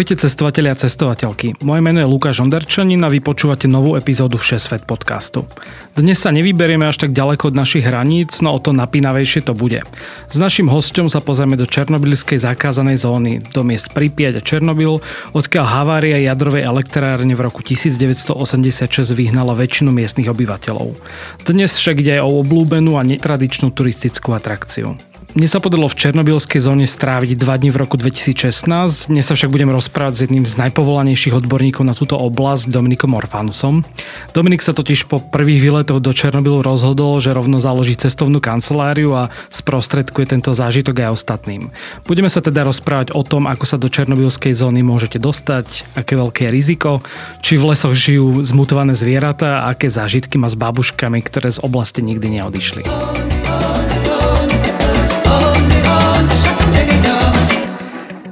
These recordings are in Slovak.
Ahojte cestovatelia a cestovateľky. Moje meno je Lukáš Onderčanin a vy počúvate novú epizódu Všesvet podcastu. Dnes sa nevyberieme až tak ďaleko od našich hraníc, no o to napínavejšie to bude. S našim hostom sa pozrieme do černobylskej zakázanej zóny, do miest Pripieť a Černobyl, odkiaľ havária jadrovej elektrárne v roku 1986 vyhnala väčšinu miestnych obyvateľov. Dnes však ide aj o oblúbenú a netradičnú turistickú atrakciu. Mne sa podarilo v Černobylskej zóne stráviť dva dní v roku 2016. Dnes sa však budem rozprávať s jedným z najpovolanejších odborníkov na túto oblasť, Dominikom Orfanusom. Dominik sa totiž po prvých výletoch do Černobylu rozhodol, že rovno založí cestovnú kanceláriu a sprostredkuje tento zážitok aj ostatným. Budeme sa teda rozprávať o tom, ako sa do Černobylskej zóny môžete dostať, aké veľké je riziko, či v lesoch žijú zmutované zvieratá a aké zážitky má s babuškami, ktoré z oblasti nikdy neodišli.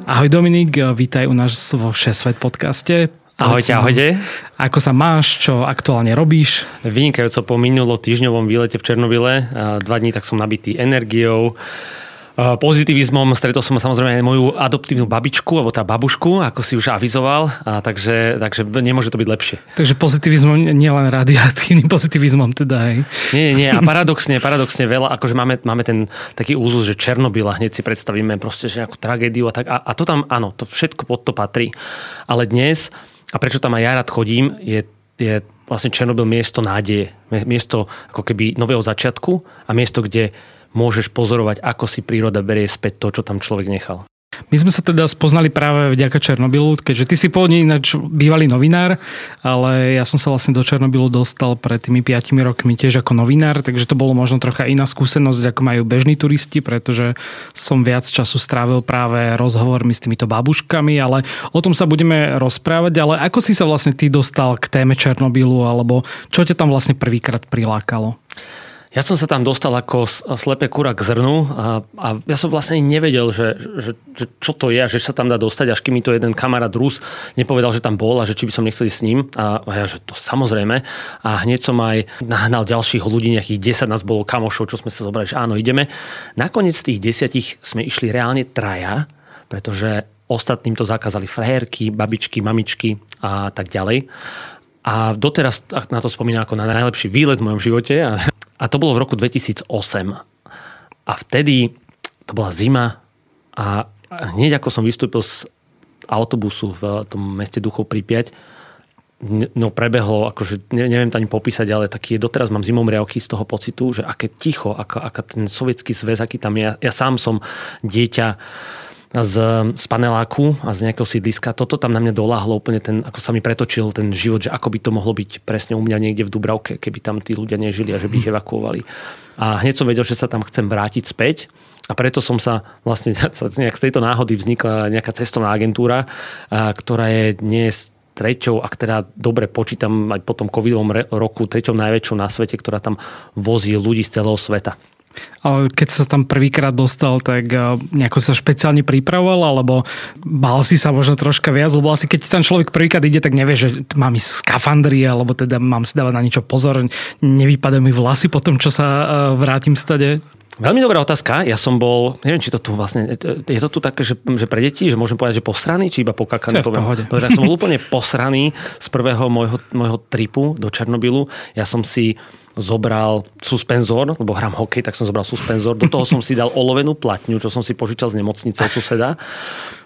Ahoj Dominik, vítaj u nás vo Všesvet podcaste. Ahojte, ahojte. Ako sa máš, čo aktuálne robíš? Vynikajúco po minulo týždňovom výlete v Černobyle. Dva dní tak som nabitý energiou pozitivizmom. Stretol som samozrejme aj moju adoptívnu babičku, alebo tá babušku, ako si už avizoval, a takže, takže nemôže to byť lepšie. Takže pozitivizmom, nielen radiatívnym pozitivizmom teda, hej? Nie, nie, a paradoxne, paradoxne veľa, akože máme, máme ten taký úzus, že Černobyl a hneď si predstavíme proste, že nejakú tragédiu a tak. A, a to tam, áno, to všetko pod to patrí. Ale dnes, a prečo tam aj ja rád chodím, je, je vlastne Černobyl miesto nádeje. Miesto ako keby nového začiatku a miesto, kde môžeš pozorovať, ako si príroda berie späť to, čo tam človek nechal. My sme sa teda spoznali práve vďaka Černobylu, keďže ty si pôvodne ináč bývalý novinár, ale ja som sa vlastne do Černobylu dostal pred tými 5 rokmi tiež ako novinár, takže to bolo možno trocha iná skúsenosť, ako majú bežní turisti, pretože som viac času strávil práve rozhovormi s týmito babuškami, ale o tom sa budeme rozprávať, ale ako si sa vlastne ty dostal k téme Černobylu, alebo čo ťa tam vlastne prvýkrát prilákalo? Ja som sa tam dostal ako slepé kura k zrnu a, a ja som vlastne nevedel, že, že, že čo to je, že sa tam dá dostať, až kým mi to jeden kamarát Rus nepovedal, že tam bol a že či by som nechcel ísť s ním. A, a ja, že to samozrejme. A hneď som aj nahnal ďalších ľudí, nejakých 10 nás bolo kamošov, čo sme sa zobrali, že áno, ideme. Nakoniec z tých desiatich sme išli reálne traja, pretože ostatným to zakázali frajerky, babičky, mamičky a tak ďalej. A doteraz na to spomínam ako na najlepší výlet v mojom živote. A a to bolo v roku 2008. A vtedy to bola zima a hneď ako som vystúpil z autobusu v tom meste Duchov Pripiať, no prebehlo, akože neviem to ani popísať, ale taký doteraz mám zimomriavky z toho pocitu, že aké ticho, aká, aká ten sovietský zväz, aký tam je. Ja sám som dieťa z, z paneláku a z nejakého sídliska. Toto tam na mňa doláhlo úplne ten, ako sa mi pretočil ten život, že ako by to mohlo byť presne u mňa niekde v Dubravke, keby tam tí ľudia nežili a že by ich evakuovali. A hneď som vedel, že sa tam chcem vrátiť späť a preto som sa vlastne nejak z tejto náhody vznikla nejaká cestovná agentúra, ktorá je dnes treťou, ak teda dobre počítam aj po tom covidovom roku, treťou najväčšou na svete, ktorá tam vozí ľudí z celého sveta. Keď sa tam prvýkrát dostal, tak eh, nejako sa špeciálne pripravoval, alebo bál si sa možno troška viac, lebo asi keď tam človek prvýkrát ide, tak nevie, že mám ísť skafandri, alebo teda mám si dávať na niečo pozor, nevypadajú mi vlasy po tom, čo sa eh, vrátim stade. Veľmi dobrá otázka. Ja som bol, neviem, či to tu vlastne, je to tu také, že, že pre deti, že môžem povedať, že posraný, či iba pokakaný? Poviem. Dobre, ja som bol úplne posraný z prvého môjho, môjho tripu do Černobylu. Ja som si zobral suspenzor, lebo hrám hokej, tak som zobral suspenzor. Do toho som si dal olovenú platňu, čo som si požičal z nemocnice od suseda.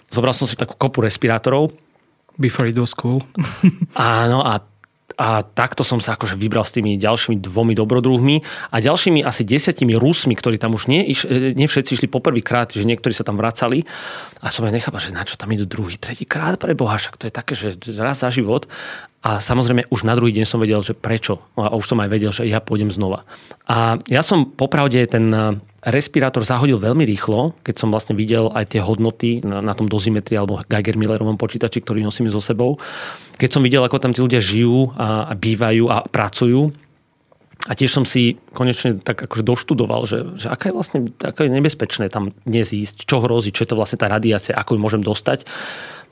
Zobral som si takú kopu respirátorov. Before it was cool. Áno, a a takto som sa akože vybral s tými ďalšími dvomi dobrodruhmi a ďalšími asi desiatimi Rusmi, ktorí tam už nie, e, nie všetci išli poprvýkrát, že niektorí sa tam vracali. A som aj nechápal, že na čo tam idú druhý, tretí krát pre Boha, však to je také, že raz za život. A samozrejme už na druhý deň som vedel, že prečo. A už som aj vedel, že ja pôjdem znova. A ja som popravde ten respirátor zahodil veľmi rýchlo, keď som vlastne videl aj tie hodnoty na, na tom dozimetri alebo Geiger Millerovom počítači, ktorý nosíme so sebou. Keď som videl, ako tam tí ľudia žijú a, a bývajú a pracujú, A tiež som si konečne tak akože doštudoval, že, že aké je vlastne aké je nebezpečné tam dnes ísť, čo hrozí, čo je to vlastne tá radiácia, ako ju môžem dostať.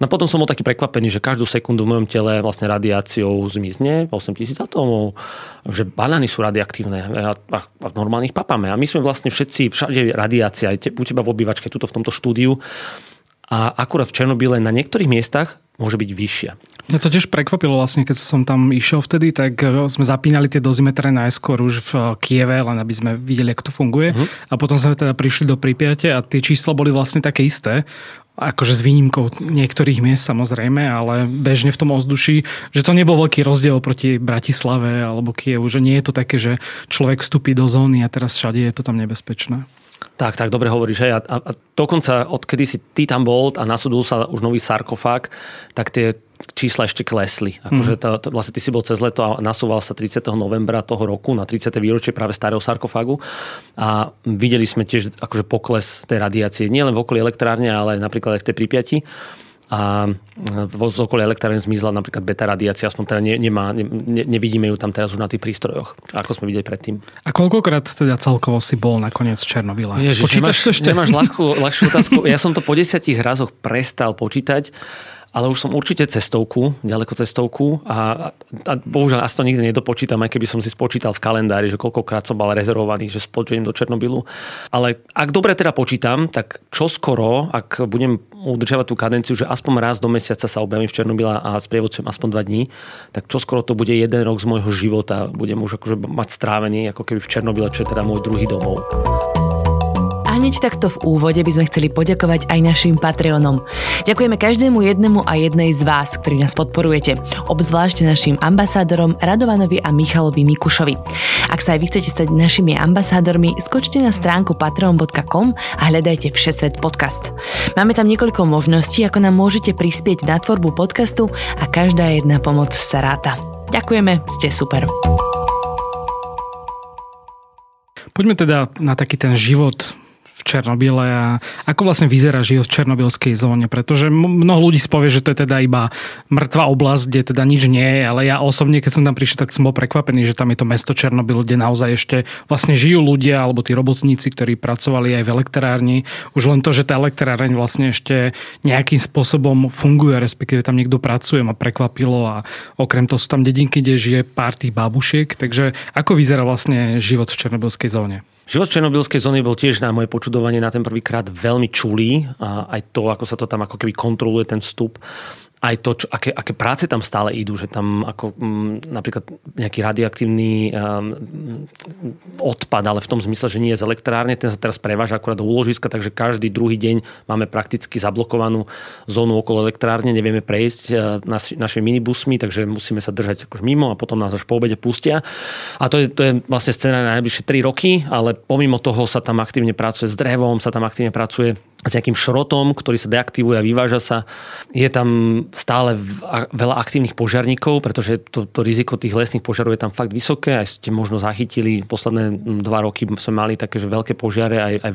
No potom som bol taký prekvapený, že každú sekundu v mojom tele vlastne radiáciou zmizne 8000 atómov, že banány sú radioaktívne a, a, a normálnych papame. A my sme vlastne všetci, všade radiácia, aj te, u teba v obývačke, tuto v tomto štúdiu. A akurát v Černobyle na niektorých miestach môže byť vyššia. Mňa to tiež prekvapilo vlastne, keď som tam išiel vtedy, tak e, sme zapínali tie dozimetre najskôr už v Kieve, len aby sme videli, ako to funguje. Uh-huh. A potom sme teda prišli do Pripiate a tie čísla boli vlastne také isté akože s výnimkou niektorých miest samozrejme, ale bežne v tom ovzduší, že to nebol veľký rozdiel proti Bratislave alebo Kievu, že nie je to také, že človek vstúpi do zóny a teraz všade je to tam nebezpečné. Tak, tak, dobre hovoríš. Hej. A, a, a dokonca, odkedy si ty tam bol a nasudul sa už nový sarkofág, tak tie čísla ešte klesli. Akože mhm. to, to, vlastne ty si bol cez leto a nasúval sa 30. novembra toho roku na 30. výročie práve starého sarkofágu a videli sme tiež akože pokles tej radiácie nielen v okolí elektrárne, ale napríklad aj v tej Pripiati a z okolia elektrárne zmizla napríklad beta radiácia, aspoň teda ne, nemá, ne, nevidíme ju tam teraz už na tých prístrojoch, ako sme videli predtým. A koľkokrát teda celkovo si bol nakoniec v Černobyle? Ježiš, Počítaš nemáš, to ešte? Nemáš ľahkú, ľahšiu otázku. Ja som to po desiatich razoch prestal počítať ale už som určite cestovku, ďaleko cestovku a, a bohužiaľ asi to nikdy nedopočítam, aj keby som si spočítal v kalendári, že koľkokrát som mal rezervovaný, že spočujem do Černobylu. Ale ak dobre teda počítam, tak čo skoro, ak budem udržiavať tú kadenciu, že aspoň raz do mesiaca sa objavím v Černobyle a sprievodcujem aspoň dva dní, tak čo skoro to bude jeden rok z môjho života. Budem už akože mať strávený ako keby v Černobyle, čo je teda môj druhý domov. Hneď takto v úvode by sme chceli poďakovať aj našim Patreonom. Ďakujeme každému jednému a jednej z vás, ktorí nás podporujete. Obzvlášť našim ambasádorom Radovanovi a Michalovi Mikušovi. Ak sa aj vy chcete stať našimi ambasádormi, skočte na stránku patreon.com a hľadajte Všesvet podcast. Máme tam niekoľko možností, ako nám môžete prispieť na tvorbu podcastu a každá jedna pomoc sa ráta. Ďakujeme, ste super. Poďme teda na taký ten život v Černobyle a ako vlastne vyzerá život v černobylskej zóne, pretože mnoho ľudí spovie, že to je teda iba mŕtva oblasť, kde teda nič nie je, ale ja osobne, keď som tam prišiel, tak som bol prekvapený, že tam je to mesto Černobyl, kde naozaj ešte vlastne žijú ľudia alebo tí robotníci, ktorí pracovali aj v elektrárni. Už len to, že tá elektráreň vlastne ešte nejakým spôsobom funguje, respektíve tam niekto pracuje, ma prekvapilo a okrem toho sú tam dedinky, kde žije pár tých babušiek, takže ako vyzerá vlastne život v černobylskej zóne? Život Černobylskej zóny bol tiež na moje počudovanie na ten prvýkrát veľmi čulý. A aj to, ako sa to tam ako keby kontroluje ten vstup aj to, čo, aké, aké práce tam stále idú, že tam ako m, mm, napríklad nejaký radioaktívny um, odpad, ale v tom zmysle, že nie je z elektrárne, ten sa teraz preváža akurát do úložiska, takže každý druhý deň máme prakticky zablokovanú zónu okolo elektrárne, nevieme prejsť naš, našimi minibusmi, takže musíme sa držať akož mimo a potom nás až po obede pustia. A to je, to je vlastne scéna na najbližšie 3 roky, ale pomimo toho sa tam aktívne pracuje s drevom, sa tam aktívne pracuje s nejakým šrotom, ktorý sa deaktivuje a vyváža sa. Je tam stále veľa aktívnych požiarníkov, pretože to, to riziko tých lesných požiarov je tam fakt vysoké. Aj ste možno zachytili, posledné dva roky sme mali také, že veľké požiare, aj, aj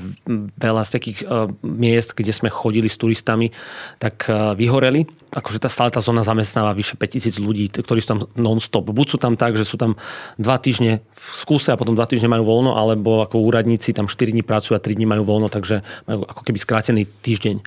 veľa z takých uh, miest, kde sme chodili s turistami, tak uh, vyhoreli. Akože tá stále tá zóna zamestnáva vyše 5000 ľudí, ktorí sú tam non-stop. Buď sú tam tak, že sú tam dva týždne v skúse a potom dva týždne majú voľno, alebo ako úradníci tam 4 dní pracujú a 3 dní majú voľno, takže majú ako keby skrátený týždeň.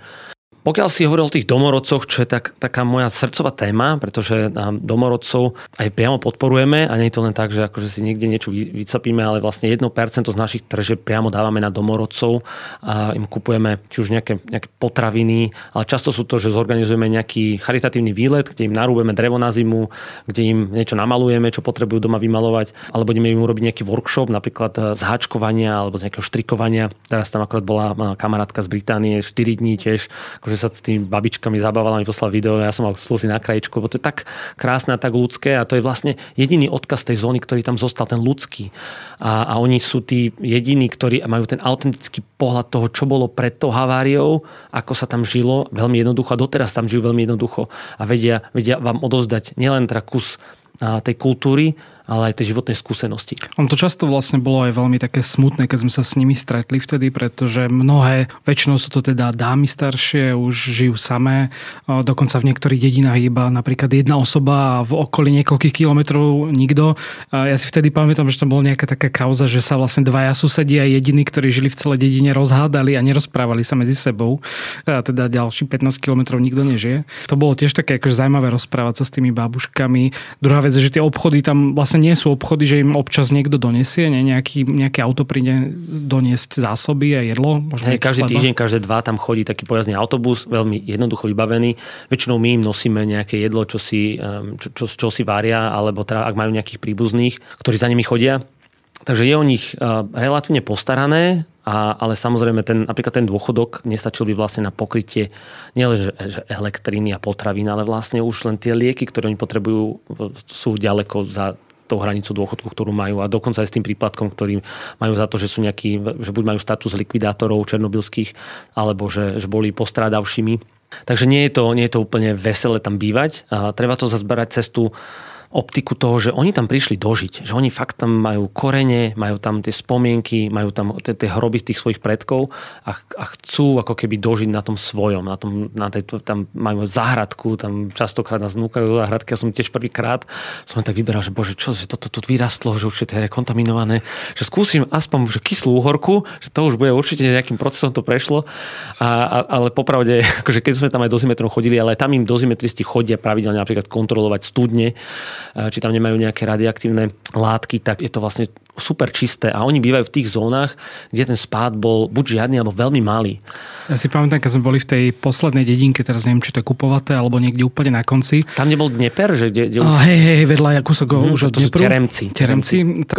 Pokiaľ si hovoril o tých domorodcoch, čo je tak, taká moja srdcová téma, pretože domorodcov aj priamo podporujeme a nie je to len tak, že akože si niekde niečo vycapíme, ale vlastne 1% z našich tržieb priamo dávame na domorodcov a im kupujeme či už nejaké, nejaké potraviny, ale často sú to, že zorganizujeme nejaký charitatívny výlet, kde im narúbeme drevo na zimu, kde im niečo namalujeme, čo potrebujú doma vymalovať, alebo budeme im urobiť nejaký workshop, napríklad e, z háčkovania alebo z nejakého štrikovania. Teraz tam akorát bola kamarátka z Británie, 4 dní tiež akože sa s tými babičkami zabávala, mi poslal video, ja som mal slzy na krajičku, bo to je tak krásne a tak ľudské a to je vlastne jediný odkaz tej zóny, ktorý tam zostal, ten ľudský. A, a oni sú tí jediní, ktorí majú ten autentický pohľad toho, čo bolo pred tou haváriou, ako sa tam žilo, veľmi jednoducho a doteraz tam žijú veľmi jednoducho a vedia, vedia vám odovzdať nielen teda kus tej kultúry, ale aj tej životnej skúsenosti. On to často vlastne bolo aj veľmi také smutné, keď sme sa s nimi stretli vtedy, pretože mnohé, väčšinou sú to teda dámy staršie, už žijú samé, dokonca v niektorých dedinách iba napríklad jedna osoba a v okolí niekoľkých kilometrov nikto. Ja si vtedy pamätám, že tam bola nejaká taká kauza, že sa vlastne dvaja susedia jediní, ktorí žili v celej dedine, rozhádali a nerozprávali sa medzi sebou. A teda ďalší 15 kilometrov nikto nežije. To bolo tiež také akože zaujímavé rozprávať sa s tými babuškami. Druhá vec je, že tie obchody tam vlastne nie sú obchody, že im občas niekto donesie, nie? Nejaký, nejaké auto príde doniesť zásoby a jedlo. Hej, každý chleba. týždeň, každé dva tam chodí taký pojazdný autobus, veľmi jednoducho vybavený. Väčšinou my im nosíme nejaké jedlo, čo si, čo, čo, čo si varia, alebo teda ak majú nejakých príbuzných, ktorí za nimi chodia. Takže je o nich relatívne postarané, a, ale samozrejme ten, napríklad ten dôchodok nestačil by vlastne na pokrytie nielen že, že elektriny a potravín, ale vlastne už len tie lieky, ktoré oni potrebujú, sú ďaleko za tou hranicu dôchodku, ktorú majú a dokonca aj s tým príplatkom, ktorý majú za to, že sú nejakí, že buď majú status likvidátorov černobylských, alebo že, že boli postrádavšími. Takže nie je, to, nie je to úplne veselé tam bývať. A treba to zazberať cestu optiku toho, že oni tam prišli dožiť. Že oni fakt tam majú korene, majú tam tie spomienky, majú tam tie, tie hroby tých svojich predkov a, a chcú ako keby dožiť na tom svojom. Na tom, na tej, tam majú záhradku, tam častokrát nás núkajú záhradky. Ja som tiež prvýkrát som tak vyberal, že bože, čo, že toto tu vyrastlo, že už je kontaminované. Že skúsim aspoň že kyslú uhorku, že to už bude určite nejakým procesom to prešlo. A, a, ale popravde, akože keď sme tam aj dozimetrom chodili, ale tam im dozimetristi chodia pravidelne napríklad kontrolovať studne, či tam nemajú nejaké radioaktívne látky, tak je to vlastne super čisté a oni bývajú v tých zónach, kde ten spád bol buď žiadny alebo veľmi malý. Ja si pamätám, keď sme boli v tej poslednej dedinke, teraz neviem, či to je kupovaté, alebo niekde úplne na konci. Tam nebol Dnieper? Že kde, kde už... oh, hej, hej, vedľa kúsok hmm, už od to Dniepru. Teremci. Teremci.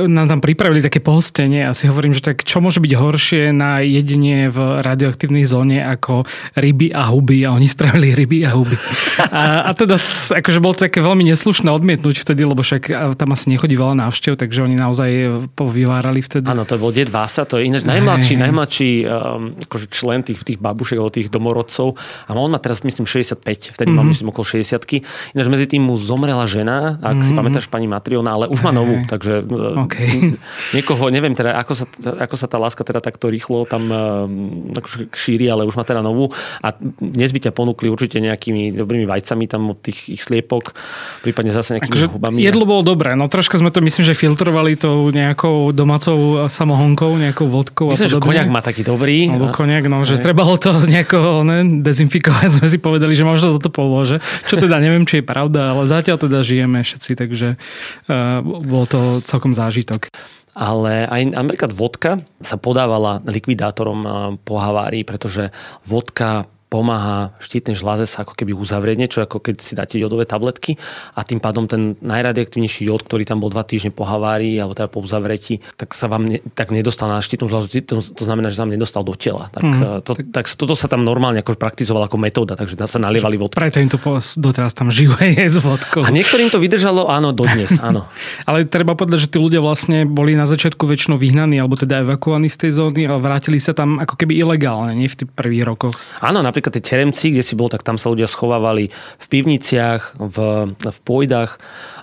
Nám tam pripravili také pohostenie a si hovorím, že tak čo môže byť horšie na jedenie v radioaktívnej zóne ako ryby a huby a oni spravili ryby a huby. a, a teda akože bolo to také veľmi neslušné odmietnúť vtedy, lebo však tam asi nechodí veľa návštev, takže oni naozaj povyvárali vtedy. Áno, to bol Ded Vása, to je ináč najmladší, najmladší um, akože člen tých, tých babušek alebo tých domorodcov. A on má teraz, myslím, 65, vtedy mm-hmm. mal, myslím, okolo 60 Ináč medzi tým mu zomrela žena, ak mm-hmm. si mhm. pamätáš pani Matriona, ale už má novú, takže e, okay. niekoho, neviem teda, ako sa, ako sa tá láska teda takto rýchlo tam uh, šíri, ale už má teda novú. A dnes by ťa ponúkli určite nejakými dobrými vajcami tam od tých ich sliepok, prípadne zase nejakými akože hubami. Jedlo bolo dobré, no troška sme to myslím, že filtrovali tou nejakou domácou samohonkou, nejakou vodkou myslím, a podobne. že koniak má taký dobrý. Alebo koniak, no, že trebalo to nejako ne, dezinfikovať, sme si povedali, že možno toto pomôže. Čo teda neviem, či je pravda, ale zatiaľ teda žijeme všetci, takže uh, bol to celkom zážitok. Ale aj napríklad vodka sa podávala likvidátorom eh, po havárii, pretože vodka pomáha štítnej žláze sa ako keby uzavrieť niečo, ako keď si dáte jodové tabletky a tým pádom ten najradioaktívnejší jod, ktorý tam bol dva týždne po havárii alebo teda po uzavretí, tak sa vám ne, tak nedostal na štítnu žlázu, to, to znamená, že sa vám nedostal do tela. Tak, mm. to, tak toto sa tam normálne ako praktizovalo ako metóda, takže sa nalievali vodku. Preto im to doteraz tam žijú aj s vodkou. A niektorým to vydržalo, áno, dodnes, áno. Ale treba povedať, že tí ľudia vlastne boli na začiatku väčšinou vyhnaní alebo teda evakuovaní z tej zóny a vrátili sa tam ako keby ilegálne, nie v tých prvých rokoch. Áno, napríklad tie teremci, kde si bol, tak tam sa ľudia schovávali v pivniciach, v, v pôjdach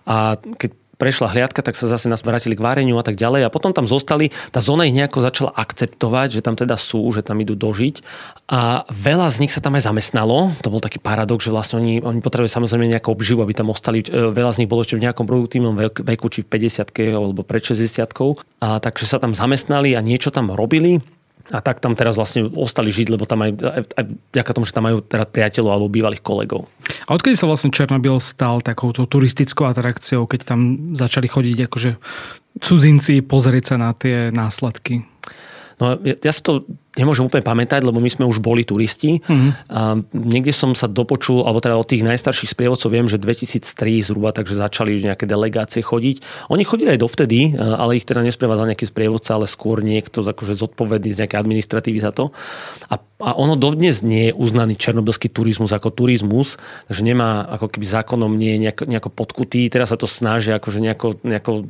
a keď prešla hliadka, tak sa zase nás vrátili k váreniu a tak ďalej. A potom tam zostali, tá zóna ich nejako začala akceptovať, že tam teda sú, že tam idú dožiť. A veľa z nich sa tam aj zamestnalo, to bol taký paradox, že vlastne oni, oni potrebovali samozrejme nejakú obživu, aby tam ostali, e, veľa z nich bolo ešte v nejakom produktívnom veku, či v 50 alebo pred 60 a takže sa tam zamestnali a niečo tam robili a tak tam teraz vlastne ostali žiť, lebo tam aj, aj, aj vďaka tomu, že tam majú teda priateľov alebo bývalých kolegov. A odkedy sa vlastne Černobyl stal takouto turistickou atrakciou, keď tam začali chodiť akože cudzinci pozrieť sa na tie následky? No ja, ja si to nemôžem úplne pamätať, lebo my sme už boli turisti. Mm-hmm. A niekde som sa dopočul, alebo teda od tých najstarších sprievodcov viem, že 2003 zhruba, takže začali nejaké delegácie chodiť. Oni chodili aj dovtedy, ale ich teda nesprevádzal nejaký sprievodca, ale skôr niekto akože zodpovedný z nejakej administratívy za to. A, a ono dovdnes nie je uznaný černobylský turizmus ako turizmus, takže nemá ako keby zákonom nie je nejako, nejako podkutý. Teraz sa to snažia akože nejako, nejako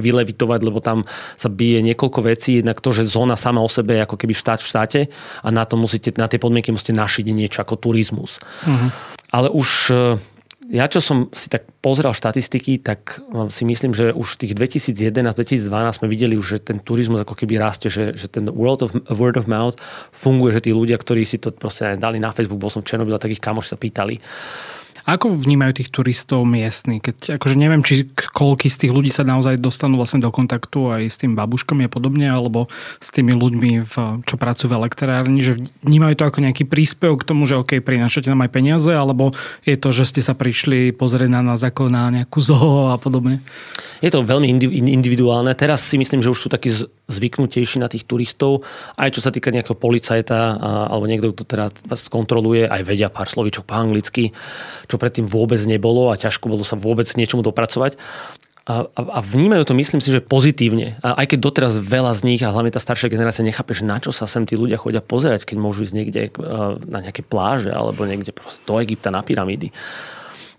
vylevitovať, lebo tam sa bije niekoľko vecí. Jednak to, že zóna sama o sebe je ako keby štát v štáte a na to musíte, na tie podmienky musíte našiť niečo ako turizmus. Uh-huh. Ale už ja čo som si tak pozrel štatistiky, tak no, si myslím, že už tých 2011-2012 sme videli už, že ten turizmus ako keby rastie, že, že ten world of, word of mouth funguje, že tí ľudia, ktorí si to proste dali na Facebook, bol som v Černobyl, tak ich kamoš sa pýtali ako vnímajú tých turistov miestni? Keď, akože neviem, či koľky z tých ľudí sa naozaj dostanú vlastne do kontaktu aj s tým babuškami a podobne, alebo s tými ľuďmi, v, čo pracujú v elektrárni, že vnímajú to ako nejaký príspevok k tomu, že OK, prinášate nám aj peniaze, alebo je to, že ste sa prišli pozrieť na nás ako na nejakú zoo a podobne? Je to veľmi individuálne. Teraz si myslím, že už sú takí zvyknutejší na tých turistov. Aj čo sa týka nejakého policajta alebo niekto, kto teda vás kontroluje, aj vedia pár slovíčok po anglicky, čo predtým vôbec nebolo a ťažko bolo sa vôbec niečomu dopracovať. A, a, a vnímajú to, myslím si, že pozitívne. A aj keď doteraz veľa z nich, a hlavne tá staršia generácia, nechápe, že na čo sa sem tí ľudia chodia pozerať, keď môžu ísť niekde na nejaké pláže alebo niekde do Egypta na pyramídy.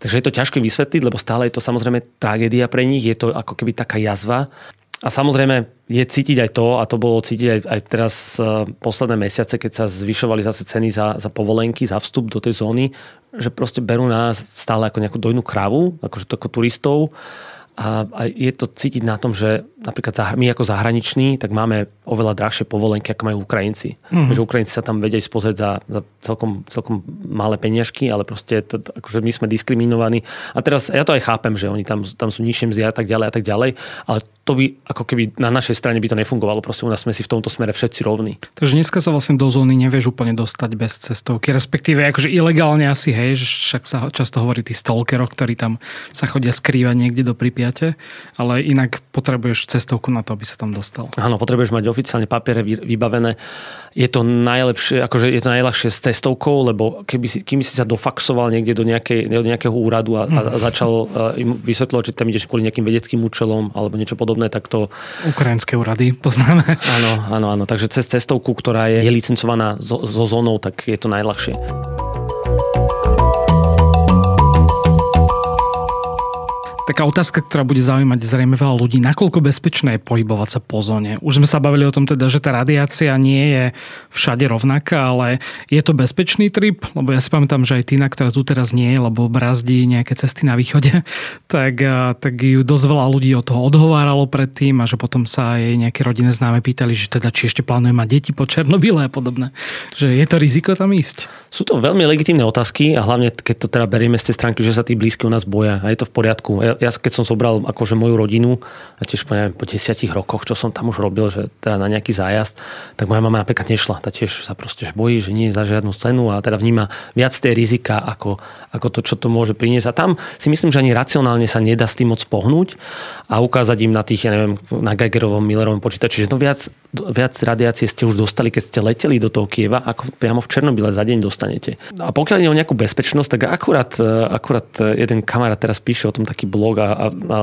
Takže je to ťažké vysvetliť, lebo stále je to samozrejme tragédia pre nich, je to ako keby taká jazva. A samozrejme je cítiť aj to, a to bolo cítiť aj, aj teraz uh, posledné mesiace, keď sa zvyšovali zase ceny za, za povolenky, za vstup do tej zóny, že proste berú nás stále ako nejakú dojnú kravu, akože to ako turistov a, a je to cítiť na tom, že napríklad my ako zahraniční, tak máme oveľa drahšie povolenky, ako majú Ukrajinci. Mm-hmm. Že Ukrajinci sa tam vedia spozrieť za, za celkom, celkom malé peniažky, ale proste to, akože my sme diskriminovaní. A teraz ja to aj chápem, že oni tam, tam sú nižšie mzdy a tak ďalej a tak ďalej, ale to by ako keby na našej strane by to nefungovalo. Proste u nás sme si v tomto smere všetci rovní. Takže dneska sa vlastne do zóny nevieš úplne dostať bez cestovky, respektíve akože ilegálne asi, hej, že však sa často hovorí tí stalkeroch, ktorí tam sa chodia skrývať niekde do Pripiate, ale inak potrebuješ cestovku na to, aby sa tam dostal. Áno, potrebuješ mať oficiálne papiere vybavené je to najlepšie, akože je to najľahšie s cestovkou, lebo keby si, kým si sa dofaxoval niekde do, nejakej, do nejakého úradu a, a začal uh, im vysvetľovať, že tam ideš kvôli nejakým vedeckým účelom alebo niečo podobné, tak to... Ukrajinské úrady poznáme. Áno, áno, áno. Takže cez cestovku, ktorá je, je licencovaná zo, zo zónou, tak je to najľahšie. Taká otázka, ktorá bude zaujímať zrejme veľa ľudí, nakoľko bezpečné je pohybovať sa po zóne. Už sme sa bavili o tom teda, že tá radiácia nie je všade rovnaká, ale je to bezpečný trip, lebo ja si pamätám, že aj Tina, ktorá tu teraz nie je, lebo brazdí nejaké cesty na východe, tak, tak ju dosť veľa ľudí od toho odhováralo predtým a že potom sa jej nejaké rodinné známe pýtali, že teda či ešte plánuje mať deti po Černobyle a podobne. Že je to riziko tam ísť? Sú to veľmi legitimné otázky a hlavne keď to teda berieme z tej stránky, že sa tí blízky u nás boja a je to v poriadku. Ja, ja keď som zobral akože moju rodinu a tiež po, neviem, po desiatich rokoch, čo som tam už robil, že teda na nejaký zájazd, tak moja mama napríklad nešla. Tá tiež sa proste bojí, že nie je za žiadnu cenu a teda vníma viac tie rizika ako, ako to, čo to môže priniesť. A tam si myslím, že ani racionálne sa nedá s tým moc pohnúť a ukázať im na tých, ja neviem, na Geigerovom, Millerovom počítači, že no viac, viac radiácie ste už dostali, keď ste leteli do toho Kieva, ako priamo v Černobyle za deň dostanete. A pokiaľ ide o nejakú bezpečnosť, tak akurát, akurát jeden kamarát teraz píše o tom taký blog a, a,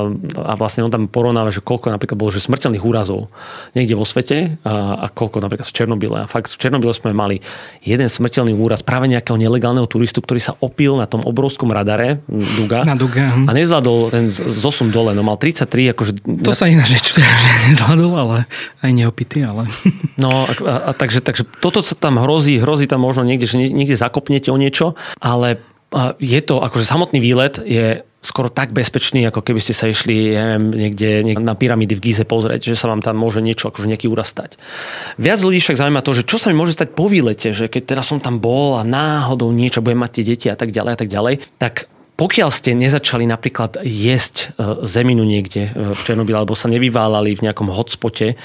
a vlastne on tam porovnáva, že koľko napríklad bolo že smrteľných úrazov niekde vo svete a, a koľko napríklad v Černobyle. A fakt v Černobyle sme mali jeden smrteľný úraz práve nejakého nelegálneho turistu, ktorý sa opil na tom obrovskom radare Duga, na Duga hm. a nezvládol ten zosun dole. No mal 33, akože... To sa ináč že nezvládol, ale aj neopitý, ale... No a, a, a takže, takže toto sa tam hrozí, hrozí tam možno niekde, že niekde zakopnete o niečo, ale je to, akože samotný výlet je skoro tak bezpečný, ako keby ste sa išli ja neviem, niekde, niekde na pyramidy v Gize pozrieť, že sa vám tam môže niečo, akože nejaký úraz stať. Viac ľudí však zaujíma to, že čo sa mi môže stať po výlete, že keď teraz som tam bol a náhodou niečo budem mať tie deti a tak ďalej a tak ďalej, tak pokiaľ ste nezačali napríklad jesť e, zeminu niekde e, v Černobyle, alebo sa nevyválali v nejakom hotspote,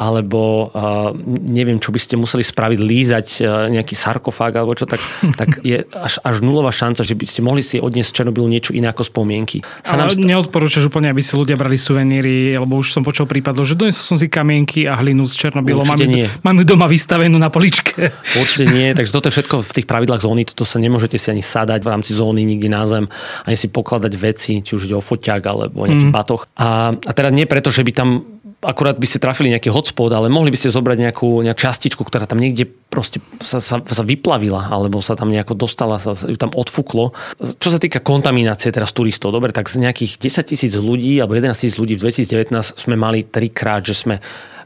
alebo uh, neviem, čo by ste museli spraviť, lízať nejaký sarkofág alebo čo, tak, tak je až, až nulová šanca, že by ste mohli si odniesť z Černobylu niečo iné ako spomienky. Sa Ale st- neodporúčaš úplne, aby si ľudia brali suveníry, lebo už som počul prípadlo, že donesol som si kamienky a hlinu z Černobylu. Máme, nie. máme doma vystavenú na poličke. Určite nie, takže toto je všetko v tých pravidlách zóny, toto sa nemôžete si ani sadať v rámci zóny nikde na zem, ani si pokladať veci, či už ide o foťák alebo nejaký mm. batoch. A, a teda nie preto, že by tam akurát by ste trafili nejaký hotspot, ale mohli by ste zobrať nejakú, nejakú častičku, ktorá tam niekde proste sa, sa, sa vyplavila, alebo sa tam nejako dostala, sa ju tam odfúklo. Čo sa týka kontaminácie teraz turistov, dobre, tak z nejakých 10 tisíc ľudí alebo 11 tisíc ľudí v 2019 sme mali trikrát, že sme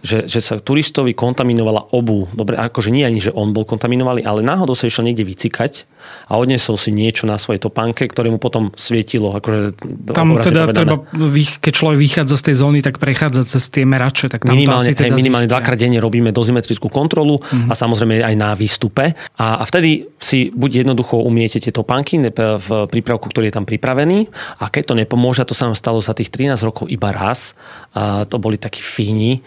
že, že sa turistovi kontaminovala obu. Dobre, akože nie ani, že on bol kontaminovaný, ale náhodou sa išiel niekde vycikať a odnesol si niečo na svojej topánke, ktoré mu potom svietilo. Akože, tam teda treba, keď človek vychádza z tej zóny, tak prechádza cez tie merače. Tak tam minimálne, to asi teda hej, minimálne dvakrát denne robíme dozimetrickú kontrolu mm-hmm. a samozrejme aj na výstupe. A, a vtedy si buď jednoducho umiete tie topánky v prípravku, ktorý je tam pripravený a keď to nepomôže, a to sa nám stalo za tých 13 rokov iba raz, a to boli takí fíni,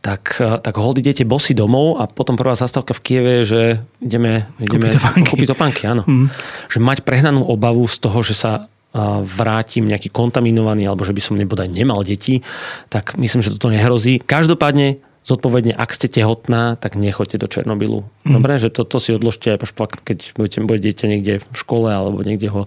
tak, tak hold idete bosy domov a potom prvá zastávka v Kieve, že ideme, ideme kúpiť topánky. Áno. Mm. Že mať prehnanú obavu z toho, že sa vrátim nejaký kontaminovaný alebo že by som nebodaj nemal deti, tak myslím, že toto nehrozí. Každopádne zodpovedne, ak ste tehotná, tak nechoďte do Černobylu. Mm. Dobre, že toto to si odložte, keď budete, budete niekde v škole alebo niekde ho